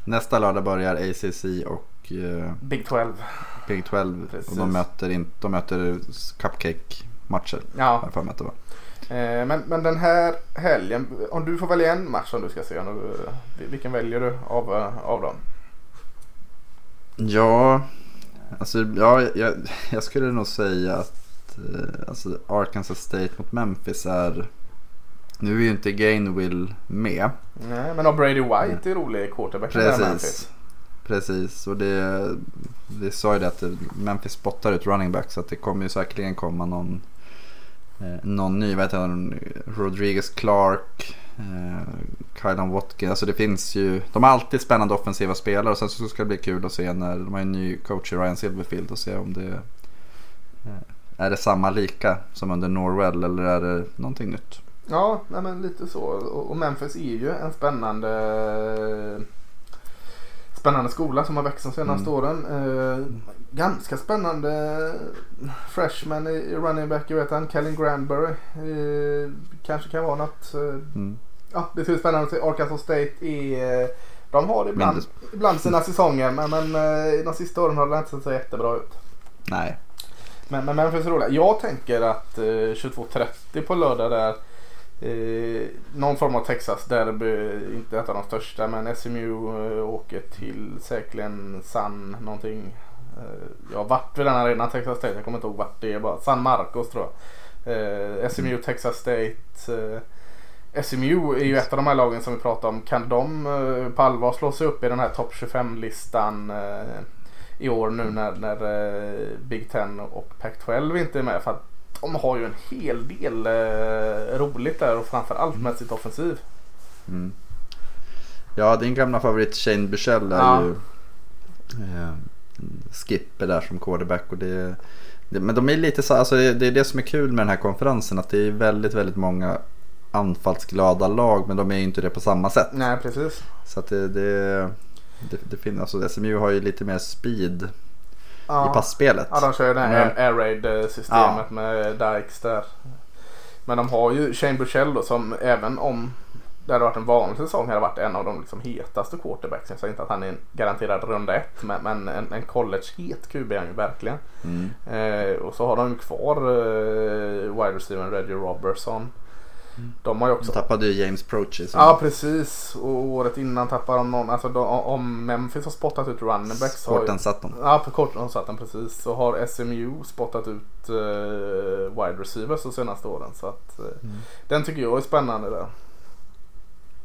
Speaker 2: Nästa lördag börjar ACC och eh,
Speaker 1: Big 12.
Speaker 2: Big 12.
Speaker 1: Precis.
Speaker 2: Och de möter, in, de möter cupcake-matcher. Har
Speaker 1: Ja,
Speaker 2: jag för mig att det var.
Speaker 1: eh, men, men den här helgen, om du får välja en match som du ska se. du- Vilken väljer du av, eh, av dem?
Speaker 2: Ja, alltså ja, jag, jag skulle nog säga att eh, alltså Arkansas State mot Memphis är... Nu är ju inte Gainwell med.
Speaker 1: Nej, men av Brady White är rolig quarterback. i Memphis.
Speaker 2: Precis. Precis, och det, det sa ju det att Memphis spottar ut running back så att det kommer ju säkerligen komma någon, eh, någon ny, vad heter han, Rodriguez Clark, eh, Kylan Watkins. Alltså det finns ju, de har alltid spännande offensiva spelare och sen så ska det bli kul att se när de har en ny coach i Ryan Silverfield och se om det eh, är det samma lika som under Norwell eller är det någonting nytt?
Speaker 1: Ja, nej, men lite så. Och och Memphis är ju en spännande spännande skola som har växt de senaste
Speaker 2: Mm.
Speaker 1: åren. Eh, ganska spännande freshman i, running back, jag vet han, Kellen Granberry. Eh, kanske kan vara något. Eh,
Speaker 2: Mm.
Speaker 1: ja, det ser spännande ut. Arkansas State är eh, de har ibland,
Speaker 2: Mindre-
Speaker 1: ibland sina säsonger men, men eh, de sista åren har det inte sett så jättebra ut.
Speaker 2: Nej,
Speaker 1: Men, men Memphis är roliga. Jag tänker att eh, 22.30 på lördag där eh, någon form av Texas derby, inte ett av de största men SMU eh, åker till säkerligen San någonting. Eh, jag har varit vid den arenan Texas State, jag kommer inte ihåg vart det är bara. San Marcos tror jag. Eh, SMU Texas State. Eh, SMU är ju ett av de här lagen som vi pratar om. Kan de eh, på allvar slå sig upp i den här topp 25-listan eh, i år nu när, när Big Ten och Pac-12 inte är med? För att de har ju en hel del eh, roligt där och framförallt med sitt offensiv.
Speaker 2: Mm. Ja, din gamla favorit Shane Bushell är
Speaker 1: Ja.
Speaker 2: ju eh, skipper där som quarterback. Och det, det, men de är lite så, alltså det, det är det som är kul med den här konferensen. Att det är väldigt, väldigt många anfallsglada lag. Men de är ju inte det på samma sätt.
Speaker 1: Nej, precis.
Speaker 2: Så att det, det, det, det finns, alltså SMU har ju lite mer speed
Speaker 1: Ja.
Speaker 2: i passspelet.
Speaker 1: Ja, de kör ju det här air raid systemet med Dykes där. Men de har ju Shane Bushell då som även om det hade varit en vanlig säsong hade varit en av de liksom hetaste quarterbacks. Jag säger inte att han är en garanterad runda ett men, men en, en college-het QB är han ju verkligen.
Speaker 2: Mm.
Speaker 1: Eh, och så har de ju kvar eh, wide receiver Reggie Robertson. De har ju
Speaker 2: De
Speaker 1: också
Speaker 2: tappade ju James Prochi. som-
Speaker 1: Ja precis och året innan tappade de någon. Alltså de, om Memphis har spottat ut running backs.
Speaker 2: Korten satt de.
Speaker 1: Ja på kort har satt den precis. Så har SMU spottat ut eh, wide receivers de senaste åren. Så att eh, den tycker jag är spännande där.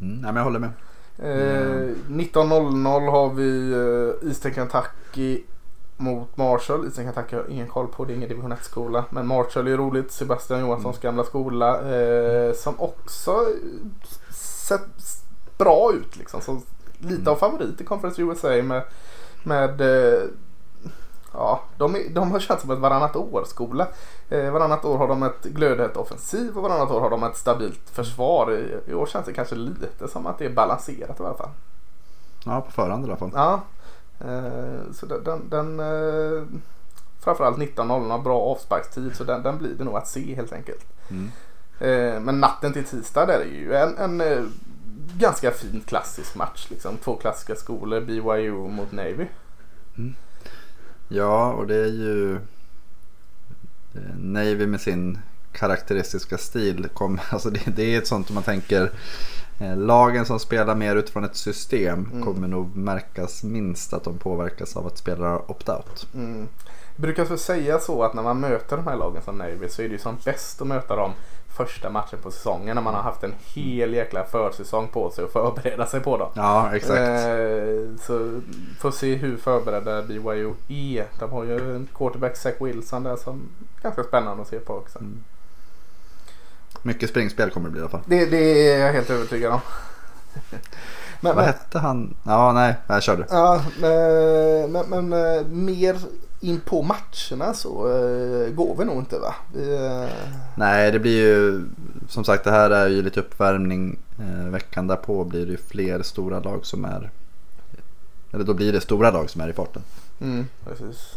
Speaker 2: Mm, nej, men jag håller med.
Speaker 1: Eh, 19.00 har vi eh, Eastern Kentucky mot Marshall. Eastern Kentucky har jag ingen koll på, det är ingen division 1-skola. Men Marshall är roligt, Sebastian Johanssons gamla skola. Eh, som också sett bra ut liksom. Så lite av favorit i Conference USA med, med eh, Ja, de, är, de har känts som ett varannat år-skola. Eh, varannat år har de ett glödhett offensiv och varannat år har de ett stabilt försvar. I, I år känns det kanske lite som att det är balanserat i alla fall.
Speaker 2: Ja, på förhand i alla fall.
Speaker 1: Ja, så den, den, eh, framförallt 19.00 har bra avsparkstid så den, den blir det nog att se helt enkelt.
Speaker 2: Mm.
Speaker 1: Eh, men natten till tisdag där är ju en, en eh, ganska fin klassisk match. Liksom. Två klassiska skolor, BYU mot Navy.
Speaker 2: Ja, och det är ju eh, Navy med sin karaktäristiska stil. Kom, <laughs> alltså det, det är ett sånt man tänker eh, lagen som spelar mer utifrån ett system
Speaker 1: Mm.
Speaker 2: kommer nog märkas minst att de påverkas av att spelare har opt-out.
Speaker 1: Mm. Det brukar så säga så att när man möter de här lagen som Navy så är det ju som bäst att möta dem första matchen på säsongen när man har haft en hel jäkla försäsong på sig att förbereda sig på dem.
Speaker 2: Ja, exakt.
Speaker 1: Eh, så får se hur förberedda BYU är. De har ju en quarterback Zach Wilson där som är ganska spännande att se på också.
Speaker 2: Mm. Mycket springspel kommer det bli i alla fall.
Speaker 1: Det, det är jag helt övertygad om. men, <laughs>
Speaker 2: Vad
Speaker 1: men,
Speaker 2: hette han? Ja, nej, jag körde.
Speaker 1: ja, eh, men, men eh, mer in på matcherna så eh, går vi nog inte va? Vi,
Speaker 2: Nej, det blir ju som sagt det här är ju lite uppvärmning. Veckan därpå blir det ju fler stora lag som är eller då blir det stora lag som är i farten.
Speaker 1: Mm, precis.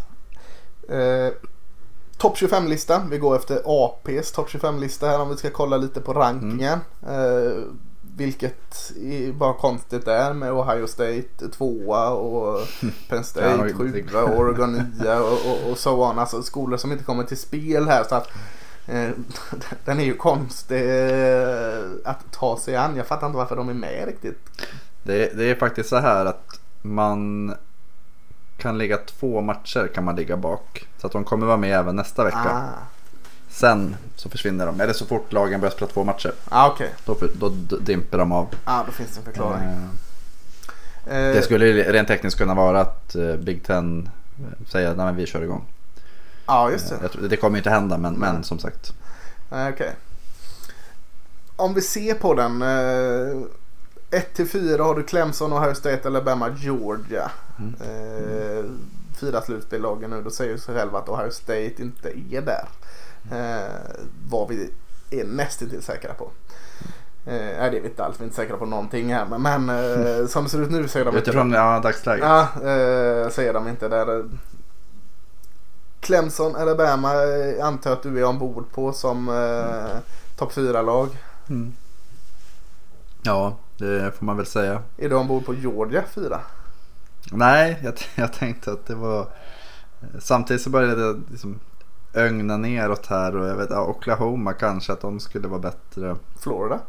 Speaker 1: Topp 25-lista. Vi går efter APs topp 25-lista här om vi ska kolla lite på rankingen. Eh, vilket är bara konstigt är med Ohio State tvåa och <laughs> Penn State sjua, Oregon <laughs> nia och, och, och så on. Alltså skolor som inte kommer till spel här. Så att, eh, <laughs> den är ju konstig eh, att ta sig an. Jag fattar inte varför de är med riktigt.
Speaker 2: Det, det är faktiskt så här att man kan ligga två matcher kan man ligga bak. Så att de kommer vara med även nästa vecka.
Speaker 1: Ah,
Speaker 2: Sen så försvinner de. Eller så fort lagen börjar spela två matcher.
Speaker 1: ah okej.
Speaker 2: Då, då dimper de av.
Speaker 1: Ah, då finns det en förklaring.
Speaker 2: Eh,
Speaker 1: Eh,
Speaker 2: Det skulle rent tekniskt kunna vara att eh, Big Ten eh, säger att vi kör igång.
Speaker 1: Ja, just det.
Speaker 2: Tror, det kommer inte hända men, men som sagt.
Speaker 1: Nej, Okej. Om vi ser på den. 1-4 har du Clemson, Ohio State, Alabama, Georgia.
Speaker 2: Mm.
Speaker 1: Eh, fyra slutspelslagen nu. Då säger ju sig själv att Ohio State inte är där. Eh, vad vi är nästintill säkra på. Eh, nej det är vi inte alls. Vi är inte säkra på någonting här. Men, men eh, <laughs> som det ser ut nu så är de inte
Speaker 2: Utifrån ja, dagsläget.
Speaker 1: Ja, eh, säger de inte där. Clemson, Alabama eh, antar att du är ombord på som eh, topp 4-lag.
Speaker 2: Mm. Ja, det får man väl säga.
Speaker 1: Är du ombord på Georgia 4?
Speaker 2: Nej, jag, jag tänkte att det var... Samtidigt så började det liksom ögna neråt här och jag vet, Oklahoma kanske att de skulle vara bättre.
Speaker 1: Florida?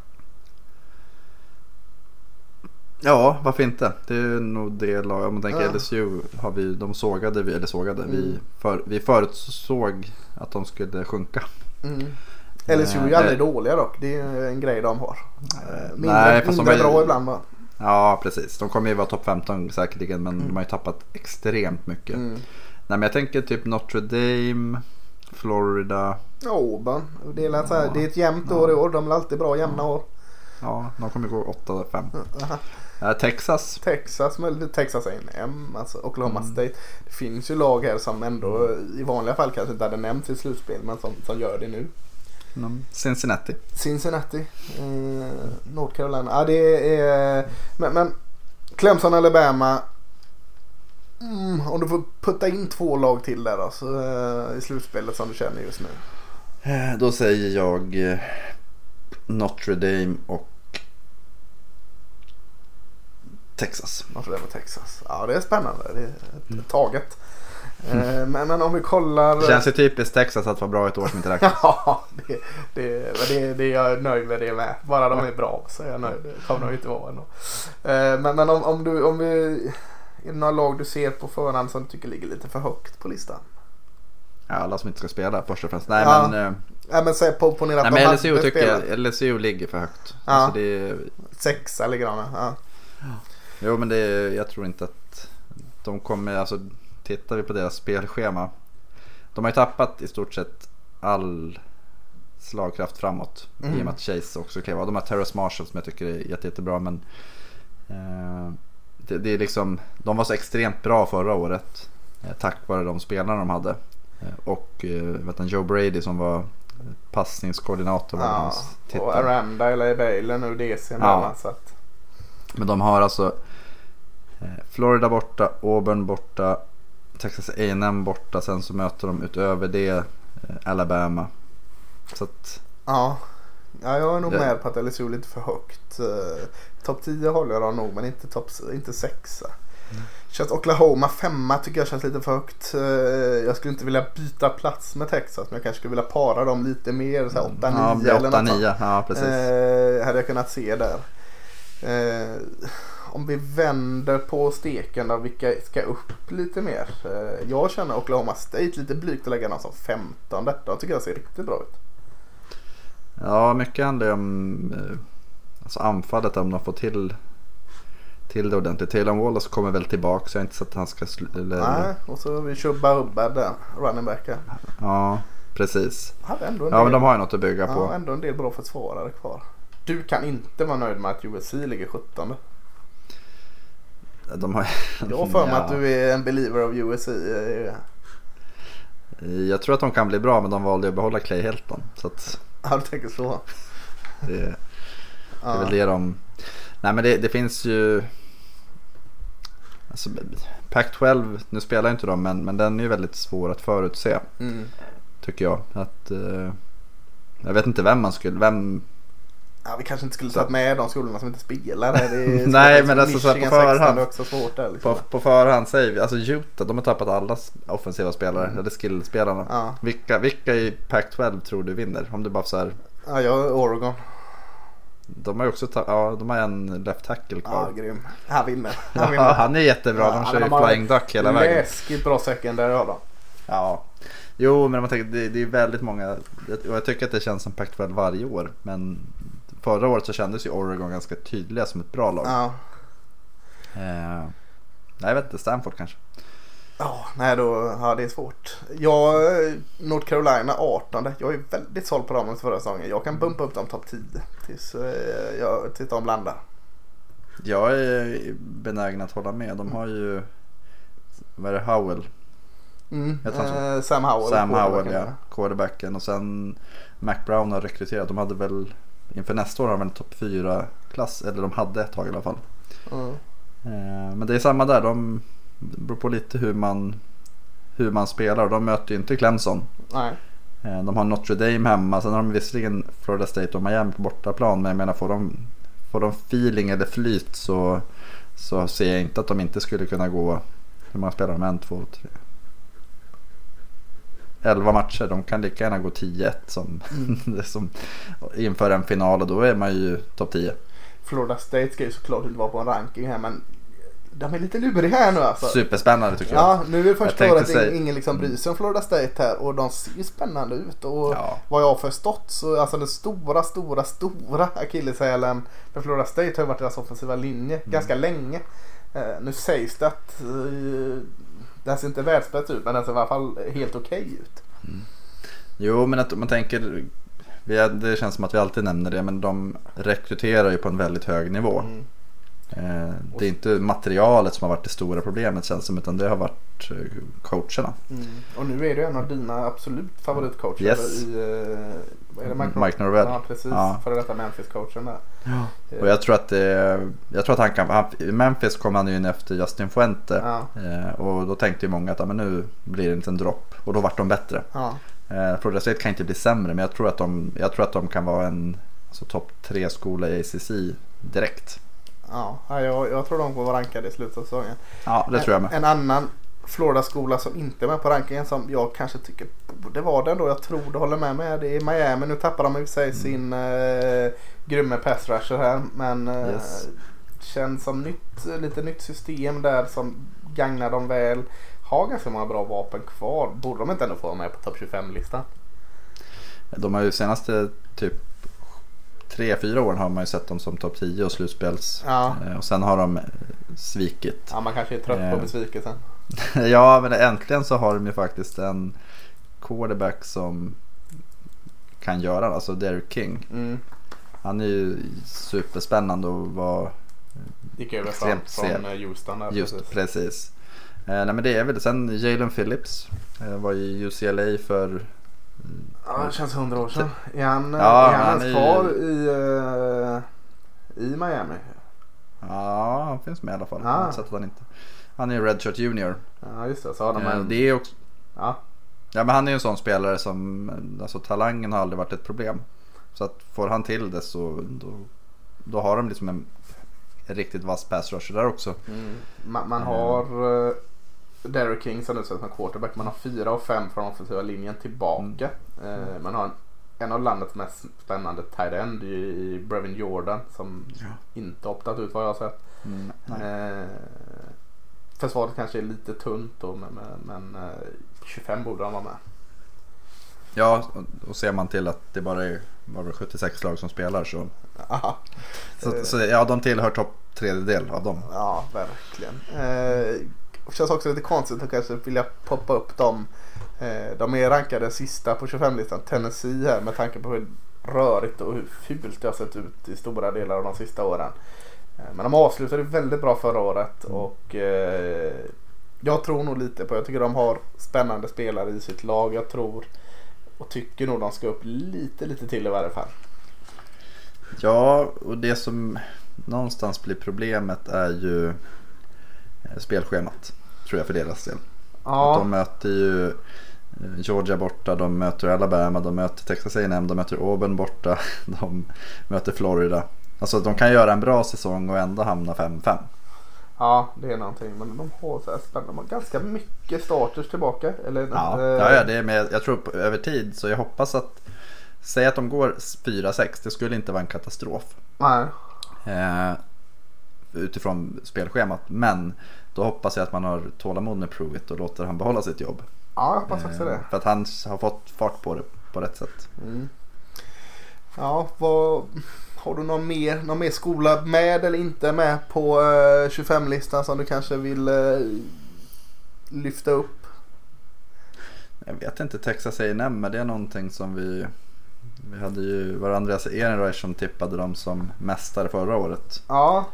Speaker 2: Ja, varför inte? Det är nog det lag, om man tänker
Speaker 1: Ja.
Speaker 2: LSU har vi, de sågade vi, eller sågade, vi,
Speaker 1: Mm.
Speaker 2: för, vi förutsåg att de skulle sjunka.
Speaker 1: Mm. LSU är ju
Speaker 2: Eh,
Speaker 1: aldrig dåliga dock. Det är ju en grej de har. Eh, mindre
Speaker 2: nej, de
Speaker 1: mindre
Speaker 2: har ju-
Speaker 1: bra ibland bara.
Speaker 2: Ja, precis. De kommer ju vara topp 15 säkerligen men de har ju tappat extremt mycket.
Speaker 1: Mm.
Speaker 2: Nej men jag tänker typ Notre Dame, Florida.
Speaker 1: Ja, Auburn. Det är, så här,
Speaker 2: Ja.
Speaker 1: det är ett jämnt
Speaker 2: Ja.
Speaker 1: år i år. De är alltid bra jämna år.
Speaker 2: Ja, de kommer gå 8-5.
Speaker 1: Aha.
Speaker 2: Eh, Texas.
Speaker 1: Texas, Texas A&M, alltså Oklahoma
Speaker 2: Mm.
Speaker 1: State. Det finns ju lag här som ändå i vanliga fall kanske inte hade nämnts i slutspel men som, som gör det nu.
Speaker 2: Cincinnati.
Speaker 1: Cincinnati, eh, North Carolina. Ja, det är... Men, men Clemson, Alabama. Mm, om du får putta in två lag till där då, så, eh, i slutspelet som du känner just nu.
Speaker 2: Eh, Då säger jag eh, Notre Dame och Texas.
Speaker 1: Notre Dame och Texas. Ja, det är spännande. Det är ett,
Speaker 2: Mm.
Speaker 1: Eh, men, men om vi kollar.
Speaker 2: Det känns ju typiskt Texas att vara bra ett år som inte räknas. <laughs>
Speaker 1: Ja, det, det, det, det är jag nöjd med det med. Bara de är bra så är jag nöjd. Det kommer de inte vara ändå. Eh, Men, men om, om, du, om vi... Är det några lag du ser på förhand som du tycker ligger lite för högt på listan?
Speaker 2: Ja, alla som inte ska spela först och främst. Nej
Speaker 1: Ja.
Speaker 2: men, eh,
Speaker 1: Ja men säg på, ponera
Speaker 2: nej,
Speaker 1: att de
Speaker 2: men LSU tycker jag, LSU ligger för högt.
Speaker 1: Ja.
Speaker 2: Alltså är,
Speaker 1: Sexa ligger de ja.
Speaker 2: jo men det är, jag tror inte att de kommer, alltså tittar vi på deras spelschema. De har ju tappat i stort sett all slagkraft framåt. I
Speaker 1: Mm.
Speaker 2: och med att Chase också klev av. De har Terrace Marshall som jag tycker är jätte, jättebra men eh, det, det är liksom, de var så extremt bra förra året. Eh, tack vare de spelarna de hade. Eh, och eh, vet du, Joe Brady som var passningskoordinator. var
Speaker 1: ja.
Speaker 2: hans titel.
Speaker 1: Och Aranda eller Bailey nu DC
Speaker 2: Ja.
Speaker 1: emellan. Så att,
Speaker 2: Men de har alltså eh, Florida borta, Auburn borta, Texas A&M borta. Sen så möter de utöver det eh, Alabama. Så att,
Speaker 1: ja. ja, jag är nog
Speaker 2: Det-
Speaker 1: med på att LSU är lite för högt. Uh, topp 10 håller jag nog men inte, top, inte sexa.
Speaker 2: Mm.
Speaker 1: Känns Oklahoma femma tycker jag känns lite för högt. Eh, jag skulle inte vilja byta plats med Texas men jag kanske skulle vilja para dem lite mer. Så här 8-9
Speaker 2: ja, blir
Speaker 1: eller något sånt.
Speaker 2: 8-9. Ja, precis.
Speaker 1: Eh, hade jag kunnat se där. Eh, om vi vänder på steken då, vilka ska upp lite mer? Eh, jag känner Oklahoma State lite blygt att lägga dem som 15. De tycker jag ser riktigt bra ut.
Speaker 2: Ja, mycket handlar ju om eh, alltså anfallet. Om de får till, till det ordentligt. Taylor Wallace kommer väl tillbaka. Så jag har inte sett att han ska... Eller,
Speaker 1: Nej, och så vi Chubba Hubbard där, running back. här.
Speaker 2: Ja, precis. Ja,
Speaker 1: del,
Speaker 2: men de har ju något att bygga
Speaker 1: ja,
Speaker 2: på.
Speaker 1: ändå en del bra försvarare kvar. Du kan inte vara nöjd med att USC ligger 17.
Speaker 2: De har,
Speaker 1: Jag har för mig att du är en believer of USC. eh,
Speaker 2: Jag tror att de kan bli bra men de valde att behålla Clay Helton. Så att
Speaker 1: Ja, du tänker så.
Speaker 2: det, det är
Speaker 1: Ja.
Speaker 2: väl det de... Nej men det, det finns ju... Alltså, Pac-12, nu spelar inte de men, men den är ju väldigt svår att förutse.
Speaker 1: Mm.
Speaker 2: Tycker jag. Att, eh, jag vet inte vem man skulle... Vem,
Speaker 1: Ja, vi kanske inte skulle tagit med de skolorna som inte spelar. Det är <laughs>
Speaker 2: Nej,
Speaker 1: svårt.
Speaker 2: men alltså så på
Speaker 1: Michigan 16
Speaker 2: förhand.
Speaker 1: också svårt där. Liksom.
Speaker 2: på, på förhand säger vi, alltså Utah de har tappat alla offensiva spelare. Eller skillspelarna.
Speaker 1: Mm. Ja.
Speaker 2: Vilka, vilka i Pac-12 tror du vinner? Om du bara så här,
Speaker 1: ja, jag är Oregon.
Speaker 2: De har ju också ja, de har en left tackle
Speaker 1: Ja,
Speaker 2: kvar.
Speaker 1: grym. Han vinner. Han
Speaker 2: Ja,
Speaker 1: vinner.
Speaker 2: han är jättebra.
Speaker 1: Ja,
Speaker 2: De
Speaker 1: men
Speaker 2: kör ju flying duck hela vägen.
Speaker 1: Läskigt bra secondary har de.
Speaker 2: Ja. Jo, men man tänker, det, det är väldigt många. Och jag tycker att det känns som Pac-12 varje år. Men förra året så kändes ju Oregon ganska tydliga som ett bra lag.
Speaker 1: Ja.
Speaker 2: Eh, nej, jag vet inte. Stanford kanske.
Speaker 1: Ja, nej då, ja det är svårt. Jag, North Carolina 18. Jag är väldigt såld på dem efter förra säsongen. Jag kan bumpa upp dem topp 10 tills, eh, jag, tills de landar.
Speaker 2: Jag är benägen att hålla med. De har ju, vad är det, Howell?
Speaker 1: Mm. Eh, Sam Howell.
Speaker 2: Sam Howell, ja. Quarterbacken. Och sen Mac Brown har rekryterat. De hade väl, inför nästa år har de en topp 4-klass. Eller de hade ett tag i alla fall.
Speaker 1: Mm.
Speaker 2: Eh, Men det är samma där. De beror på lite hur man, hur man spelar. De möter ju inte Clemson.
Speaker 1: Nej.
Speaker 2: Eh, De har Notre Dame hemma. Sen har de visserligen Florida State och Miami på bortaplan. Men jag menar får de, får de feeling eller flyt så, så ser jag inte att de inte skulle kunna gå. Hur många spelar de? En, två, tre. 11 matcher. De kan lika gärna gå 10-1 som, <laughs> som inför en final. Och då är man ju topp 10.
Speaker 1: Florida State ska ju såklart inte vara på en ranking här men de är lite luriga här nu alltså.
Speaker 2: Superspännande tycker jag.
Speaker 1: Ja, nu är det första året ing- ingen liksom bryr sig om Florida State här och de ser ju spännande ut. Och
Speaker 2: Ja.
Speaker 1: vad jag har förstått så alltså den stora, stora, stora akilleshälen för Florida State har ju varit deras offensiva linje
Speaker 2: Mm.
Speaker 1: ganska länge. Eh, nu sägs det att eh, den ser inte världsbäst ut men den ser i alla fall helt okej ut.
Speaker 2: Jo, men att man tänker, vi det känns som att vi alltid nämner det, men de rekryterar ju på en väldigt hög nivå.
Speaker 1: Mm.
Speaker 2: Eh, det är inte materialet som har varit det stora problemet känns som, utan det har varit eh, coacherna.
Speaker 1: Mm. Och nu är det en av dina absolut favoritcoacher
Speaker 2: Yes.
Speaker 1: i eh, vad är det, Mike,
Speaker 2: Mike Norvell.
Speaker 1: Ja, precis.
Speaker 2: Ja.
Speaker 1: Före detta Memphis-coachen där. Eh,
Speaker 2: Och jag tror att det, jag tror att han kan, han, i Memphis kom han ju in efter Justin Fuente.
Speaker 1: Ja.
Speaker 2: Och då tänkte ju många att ja, men nu blir det inte en dropp. Och då vart de bättre.
Speaker 1: Ja.
Speaker 2: Florida State kan inte bli sämre, men jag tror att de, jag tror att de kan vara en alltså, topp tre skola i ACC direkt.
Speaker 1: Ja, ja, jag, jag tror de kommer vara rankade i slutet av säsongen.
Speaker 2: Ja, det tror jag med.
Speaker 1: En, en annan Florida-skola som inte är med på rankingen som jag kanske tycker borde vara den då. Jag tror du håller med mig. Det är Miami. Nu tappar de i och för sig
Speaker 2: Mm.
Speaker 1: sin eh, grymme pass rusher här. Men eh,
Speaker 2: Yes.
Speaker 1: känns som nytt, lite nytt system där som gagnar dem väl. Har ganska många bra vapen kvar. Borde de inte ändå få vara med på topp 25-listan?
Speaker 2: De har ju senaste typ tre, fyra åren har man ju sett dem som topp 10 och slutspels.
Speaker 1: Ja.
Speaker 2: Eh, Och sen har de eh, svikit.
Speaker 1: ja, man kanske är trött på
Speaker 2: Eh.
Speaker 1: besvikelsen. <laughs>
Speaker 2: ja, men äntligen så har de ju faktiskt en quarterback som kan göra det. Alltså Derek King.
Speaker 1: Mm.
Speaker 2: Han är ju superspännande och var
Speaker 1: Gick över från, eh, Houston där.
Speaker 2: just
Speaker 1: precis.
Speaker 2: precis. Eh, nej men det är väl sen Jalen Phillips. Eh, var i UCLA för
Speaker 1: Ja, det känns hundra år sedan. Är han,
Speaker 2: Ja,
Speaker 1: är han,
Speaker 2: han ju-
Speaker 1: kvar i, eh, i Miami?
Speaker 2: Ja, han finns med i alla fall.
Speaker 1: Ah.
Speaker 2: Jag sett att han inte. Han är Redshirt Junior.
Speaker 1: Ja, just det. Så har de
Speaker 2: Eh,
Speaker 1: en...
Speaker 2: det är också,
Speaker 1: Ja,
Speaker 2: ja men han är ju en sån spelare som, alltså talangen har aldrig varit ett problem. Så att får han till det så då, då har de liksom en riktigt vass pass rusher där också.
Speaker 1: mm. man, man
Speaker 2: Mm.
Speaker 1: har uh, Derek King som nu som quarterback. Man har fyra och fem från offensiva linjen tillbaka. Eh, man har en, en av landets mest spännande tight end i, Brevin Jordan som
Speaker 2: Ja.
Speaker 1: inte optat ut vad jag har sett.
Speaker 2: Mm.
Speaker 1: Eh, försvaret kanske är lite tunt då men, men, men eh, 25 borde de vara med.
Speaker 2: Ja, och- ser man till att det bara är det 76 lag som spelar så,
Speaker 1: Aha.
Speaker 2: så,
Speaker 1: Eh.
Speaker 2: så ja, de tillhör topp tredjedel av dem.
Speaker 1: Ja, verkligen. Eh, det känns också lite konstigt att kanske vilja poppa upp dem. Eh, de är rankade sista på 25-listan, Tennessee här med tanke på hur rörigt och hur fult det har sett ut i stora delar av de sista åren. Eh, men de avslutade väldigt bra förra året och eh, jag tror nog lite på, jag tycker de har spännande spelare i sitt lag. Jag tror och tycker nog de ska upp lite, lite till i varje fall.
Speaker 2: Ja, och det som någonstans blir problemet är ju eh, spelschemat. Tror jag för deras del.
Speaker 1: Ja,
Speaker 2: de möter ju eh, Georgia borta, de möter Alabama, de möter Texas A&M, de möter Auburn borta, <laughs> de möter Florida. Alltså de kan göra en bra säsong och ändå hamna 5-5.
Speaker 1: Ja, det är någonting. Men de har så här spännande. De har ganska mycket starters tillbaka. Eller,
Speaker 2: Ja,
Speaker 1: eh,
Speaker 2: ja, ja det är med, jag tror på, över tid så jag hoppas att Säg att de går 4-6, det skulle inte vara en katastrof.
Speaker 1: Nej.
Speaker 2: Eh, utifrån spelschemat. Men då hoppas jag att man har tålamod med Pruitt och låter han behålla sitt jobb.
Speaker 1: Ja, jag hoppas också
Speaker 2: Eh,
Speaker 1: det.
Speaker 2: För att han har fått fart på det på rätt sätt.
Speaker 1: Mm. Ja, vad, har du någon mer, någon mer skola med eller inte med på eh, 25-listan som du kanske vill eh, lyfta upp?
Speaker 2: Jag vet inte, Texas A&M men det är någonting som vi Vi hade ju, var det Andreas Ehrenreich som tippade dem som mästare förra året.
Speaker 1: Ja,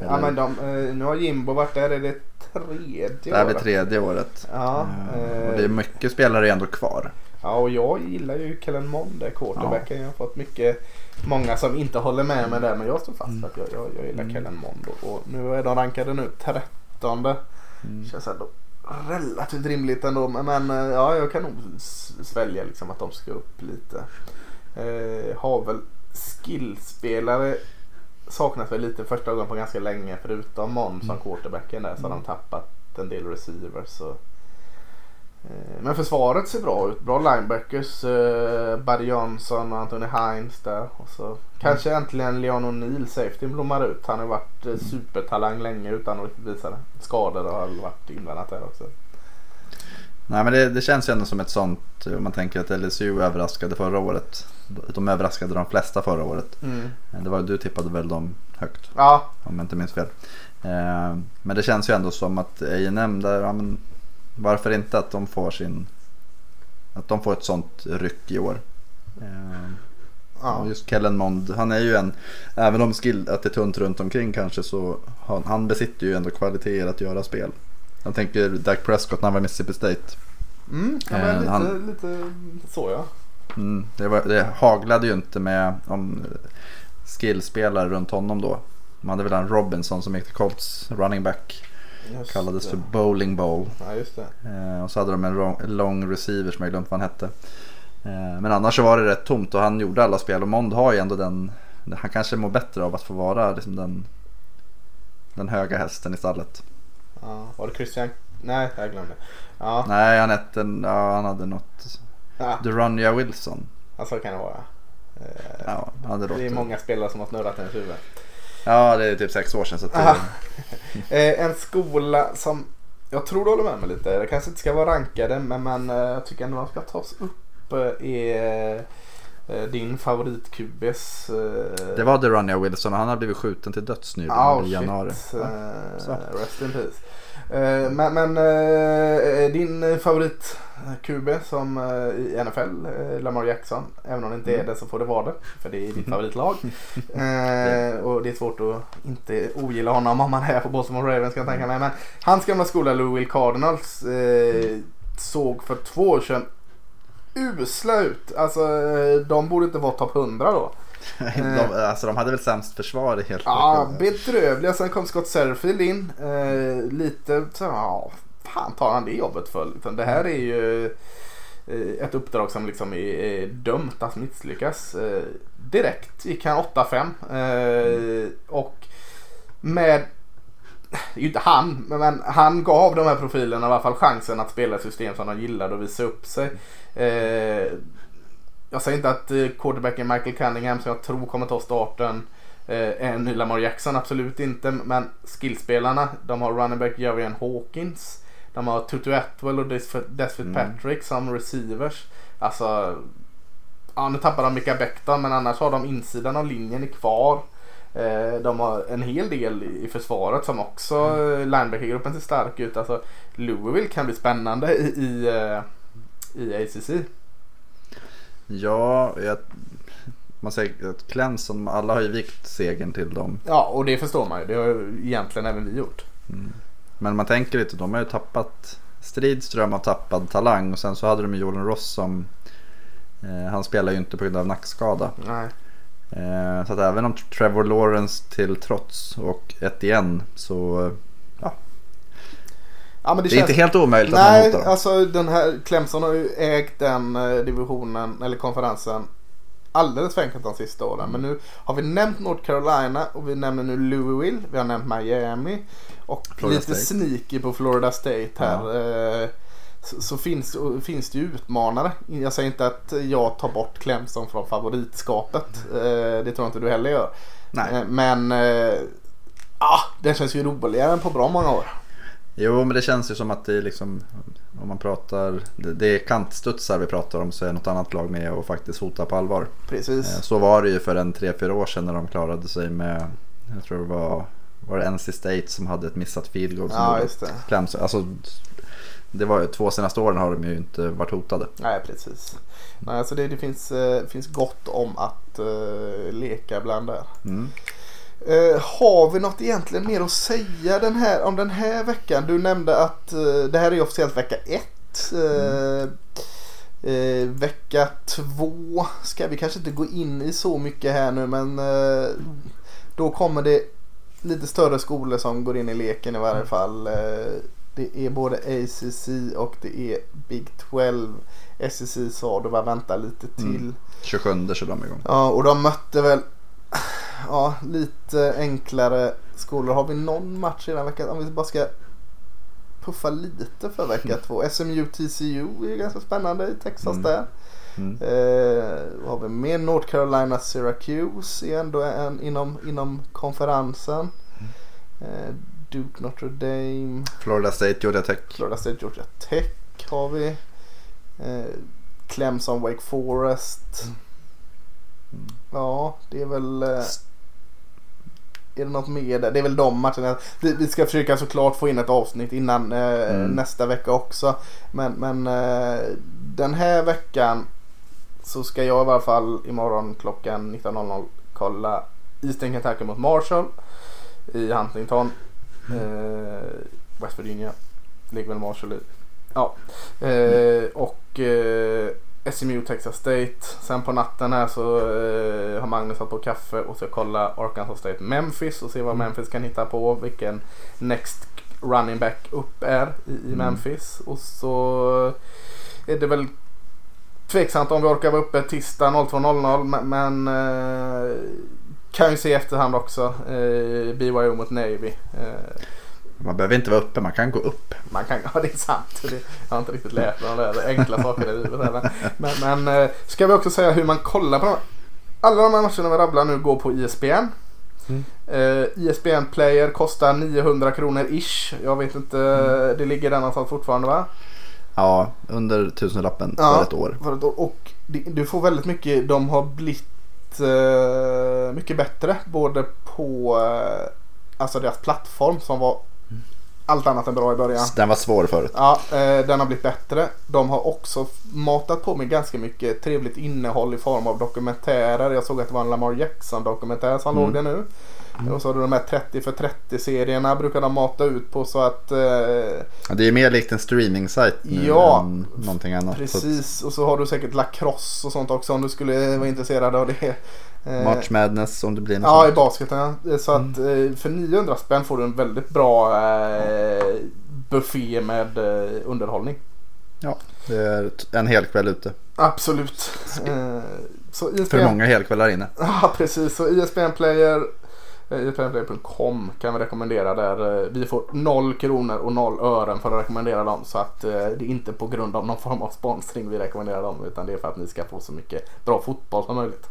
Speaker 1: ja men de, eh, nu har Jimbo varit där. Är det tredje
Speaker 2: Det här blir
Speaker 1: året?
Speaker 2: tredje året.
Speaker 1: Ja,
Speaker 2: Eh, och det är mycket spelare ändå kvar.
Speaker 1: Ja, och jag gillar ju Kellen Mond, quarterbacken. Jag har fått mycket, många som inte håller med mig där. Men jag står fast för att jag, jag, jag gillar
Speaker 2: Mm.
Speaker 1: Kellen Mond. Och, nu är de rankade nu 13.
Speaker 2: Mm.
Speaker 1: Känns ändå relativt rimligt ändå. Men, eh, ja, jag kan nog svälja liksom att de ska upp lite. Eh, har väl skillspelare saknas väl lite första gången på ganska länge. Förutom Mond som
Speaker 2: Mm.
Speaker 1: quarterbacken där så har de
Speaker 2: Mm.
Speaker 1: tappat en del receivers. Och, eh, men försvaret ser bra ut. Bra linebackers. Eh, Buddy Johnson och Anthony Hines där. Och så kanske äntligen Leon O'Neill, safety, blommar ut. Han har varit eh, supertalang länge utan att visa det. Skador har varit inblandat där också.
Speaker 2: Nej men det, det känns ju ändå som ett sånt, om man tänker att LSU överraskade förra året. De överraskade de flesta förra året.
Speaker 1: Mm.
Speaker 2: Det var, du tippade väl dem högt
Speaker 1: Ja,
Speaker 2: om jag inte minns fel. Eh, men det känns ju ändå som att A&M där, ja, men varför inte att de får sin att de får ett sånt ryck i år. Eh,
Speaker 1: ja.
Speaker 2: just Kellen Mond, han är ju en, även om skill, att det är tunt runt omkring kanske så han, han besitter ju ändå kvaliteter att göra spel. Jag tänker Dak Prescott när han var i Mississippi State.
Speaker 1: Mm, ja men
Speaker 2: Eh,
Speaker 1: lite,
Speaker 2: han-
Speaker 1: lite så ja.
Speaker 2: Mm, det, var, det haglade ju inte med om skillspelare runt honom då. Man hade väl en Robinson som gick till Colts running back.
Speaker 1: Just
Speaker 2: Kallades
Speaker 1: det.
Speaker 2: för bowling ball.
Speaker 1: Ja.
Speaker 2: Eh, och så hade de en lång receiver som jag glömt vad han hette. Eh, men annars så var det rätt tomt och han gjorde alla spel. Och Mond har ju ändå den. Han kanske mår bättre av att få vara liksom den, den höga hästen i stallet.
Speaker 1: Ja. Var det Christian Nej, jag glömde. Ja,
Speaker 2: Nej, han hette, ja, han hade något.
Speaker 1: ja.
Speaker 2: Durania Wilson.
Speaker 1: ja så kan det vara. Eh,
Speaker 2: Ja, hade
Speaker 1: Det är många spelare som har snurrat i ens huvud.
Speaker 2: Ja, det är typ sex år sedan. Så att det, <laughs>
Speaker 1: Eh, en skola som jag tror du håller med mig lite. Det kanske inte ska vara rankade men, men eh, jag tycker ändå de ska tas upp eh, är eh, din favorit QBs. Eh,
Speaker 2: det var Durania Wilson och han har blivit skjuten till döds nyligen
Speaker 1: oh,
Speaker 2: i januari.
Speaker 1: shit. Eh, rest in peace. Eh, men men eh, din favorit QB som eh, i NFL, eh, Lamar Jackson. Även om det inte är
Speaker 2: Mm.
Speaker 1: det så får det vara det. För det är ditt favoritlag. <laughs> eh, och det är svårt att inte ogilla honom om man är på Baltimore Ravens kan jag tänka mig. Men hans gamla skola Louisville Cardinals eh, såg för två år sedan usla ut. Alltså eh, de borde inte vara topp 100 då. <laughs>
Speaker 2: de, alltså de hade väl sämst försvar helt
Speaker 1: Ja,
Speaker 2: enkelt.
Speaker 1: bedrövliga. Sen kom Scott Serfield in. Eh, lite så, ja, fan tar han det jobbet för? Liksom, det här är ju eh, ett uppdrag som liksom är, dömt att misslyckas. Eh, direkt gick han 8-5. Eh, och med det är ju inte han, men han gav de här profilerna i alla fall chansen att spela ett system som de gillade och visa upp sig. Eh, jag säger inte att eh, quarterbacken Michael Cunningham som jag tror kommer ta starten eh, är en ny Lamar Jackson, absolut inte. Men skillspelarna, de har running back Javian Hawkins. De har Tutu Atwell och Des Des Fitzpatrick som receivers. Alltså, ja nu tappar de Mika Becton men annars har de insidan av linjen är kvar. Eh, de har en hel del i försvaret som också mm. linebackergruppen ser stark ut. Alltså, Louisville kan bli spännande i, i, i ACC.
Speaker 2: Ja, jag, man säger att Clemson, alla har ju vikt segern till dem.
Speaker 1: Ja, och det förstår man ju. Det har ju egentligen även vi gjort.
Speaker 2: Mm. Men man tänker lite, de har ju tappat Stridström har tappat talang och sen så hade de ju Jordan Ross som eh, han spelar ju inte på grund av nackskada.
Speaker 1: Nej.
Speaker 2: Eh, så att även om Trevor Lawrence till trots och ett igen så ja.
Speaker 1: Ja, det,
Speaker 2: Det är
Speaker 1: känns...
Speaker 2: inte helt omöjligt att man
Speaker 1: Nej,
Speaker 2: hotar dem.
Speaker 1: alltså den här Clemson har ju ägt den eh, divisionen eller konferensen alldeles för enkelt de sista åren.
Speaker 2: Mm.
Speaker 1: Men nu har vi nämnt North Carolina och vi nämner nu Louisville. Vi har nämnt Miami och
Speaker 2: Florida
Speaker 1: lite
Speaker 2: State.
Speaker 1: sneaky på Florida State här. Eh, Så, så finns, finns det ju utmanare. Jag säger inte att jag tar bort Clemson från favoritskapet. Eh, Det tror jag inte du heller gör.
Speaker 2: Nej.
Speaker 1: Men eh, ah, den känns ju roligare än på bra många år.
Speaker 2: Jo men det känns ju som att det liksom om man pratar, det, det är kantstudsar vi pratar om så är något annat lag med och faktiskt hota på allvar.
Speaker 1: Precis.
Speaker 2: Eh, Så var det ju för en 3-4 år sedan när de klarade sig med, jag tror det var, var det NC State som hade ett missat field goal. som
Speaker 1: Ja, just det.
Speaker 2: Clemson, alltså, det var två senaste åren har de ju inte varit hotade.
Speaker 1: Nej, precis. Nej, alltså det, det finns, eh, finns gott om att eh, leka bland där.
Speaker 2: Mm.
Speaker 1: Eh, har vi något egentligen mer att säga den här, om den här veckan? Du nämnde att eh, det här är officiellt vecka ett. Eh, eh, vecka två ska vi kanske inte gå in i så mycket här nu men eh, då kommer det lite större skolor som går in i leken i varje fall. Eh, det är både ACC och det är Big 12. SEC sa du bara vänta lite till.
Speaker 2: Mm. 27 kör de igång.
Speaker 1: Ja, och de mötte väl ja, lite enklare skolor. Har vi någon match i den veckan? Om vi bara ska puffa lite för vecka två. SMU TCU är ganska spännande i Texas
Speaker 2: Mm.
Speaker 1: där.
Speaker 2: Mm.
Speaker 1: Eh, har vi mer? North Carolina Syracuse är ändå en inom, inom konferensen. Eh, Duke Notre Dame.
Speaker 2: Florida State, Georgia Tech.
Speaker 1: Florida State Georgia Tech har vi. Eh, Clemson Wake Forest.
Speaker 2: Mm.
Speaker 1: Ja, det är väl... Eh, är det något mer där? Det är väl de matcherna. Vi, vi ska försöka såklart få in ett avsnitt innan eh,
Speaker 2: Mm.
Speaker 1: nästa vecka också. Men, men eh, den här veckan så ska jag i alla fall imorgon klockan 19.00 kolla Eastern Kentucky mot Marshall i Huntington. Eh, West Virginia. Ligger väl Marshall i. Ja. Eh, och SMU Texas State. Sen på natten här så eh, har Magnus satt på kaffe och ska kolla Arkansas State Memphis och se vad
Speaker 2: Mm.
Speaker 1: Memphis kan hitta på. Vilken next running back upp är i, i
Speaker 2: Mm.
Speaker 1: Memphis. Och så är det väl tveksamt om vi orkar vara uppe tisdag 02.00 men, men eh, kan ju se i efterhand också. Eh, BYO mot Navy. Eh,
Speaker 2: Man behöver inte vara uppe, man kan gå upp.
Speaker 1: Man kan, ja det är sant. Det, jag har inte riktigt lärt mig de enkla sakerna i livet. Här. Men, men eh, ska vi också säga hur man kollar på de Alla de här matcherna vi rabblar nu går på ISBN. Mm. Uh, ISBN Player kostar 900 kronor ish. Jag vet inte, mm. det ligger där någonstans fortfarande va?
Speaker 2: Ja, under tusenlappen ja, för ett år.
Speaker 1: För ett år. Och du får väldigt mycket, de har blivit uh, mycket bättre. Både på uh, alltså deras plattform som var allt annat än bra i början.
Speaker 2: Den var svår förut.
Speaker 1: Ja, eh, den har blivit bättre. De har också matat på med ganska mycket trevligt innehåll i form av dokumentärer. Jag såg att det var en Lamar Jackson dokumentär som mm. låg där nu. Mm. Och så har du de här 30 för 30 serierna brukar de mata ut på så att... Eh,
Speaker 2: det är mer likt en streaming-sajt nu ja, än någonting annat.
Speaker 1: Precis, och så har du säkert lacrosse och sånt också om du skulle vara intresserad av det.
Speaker 2: Eh, March Madness om det blir något
Speaker 1: Ja, sånt. i basketen. Så att mm. Eh, för 900 spänn får du en väldigt bra eh, buffé med eh, underhållning.
Speaker 2: Ja, det är en hel kväll ute.
Speaker 1: Absolut. Eh,
Speaker 2: så ISBN... För många helkvällar inne. <laughs>
Speaker 1: Ja, precis. Så ISBN Player IPNplay.com kan vi rekommendera där. Vi får 0 kronor och 0 ören för att rekommendera dem. Så att det är inte på grund av någon form av sponsring vi rekommenderar dem. Utan det är för att ni ska få så mycket bra fotboll som möjligt.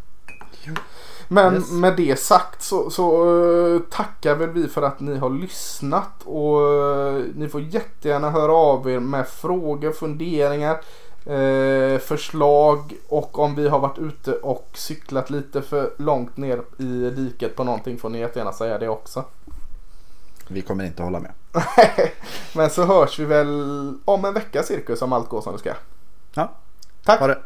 Speaker 1: Men yes. med det sagt så, så uh, tackar väl vi för att ni har lyssnat. Och uh, ni får jättegärna höra av er med frågor, funderingar, uh, förslag och om vi har varit ute och cyklat lite för långt ner i diket på någonting får ni jättegärna säga det också.
Speaker 2: Vi kommer inte hålla med. <laughs>
Speaker 1: Men så hörs vi väl om en vecka cirkus om allt går som det ska.
Speaker 2: Ja.
Speaker 1: Tack. Ha det.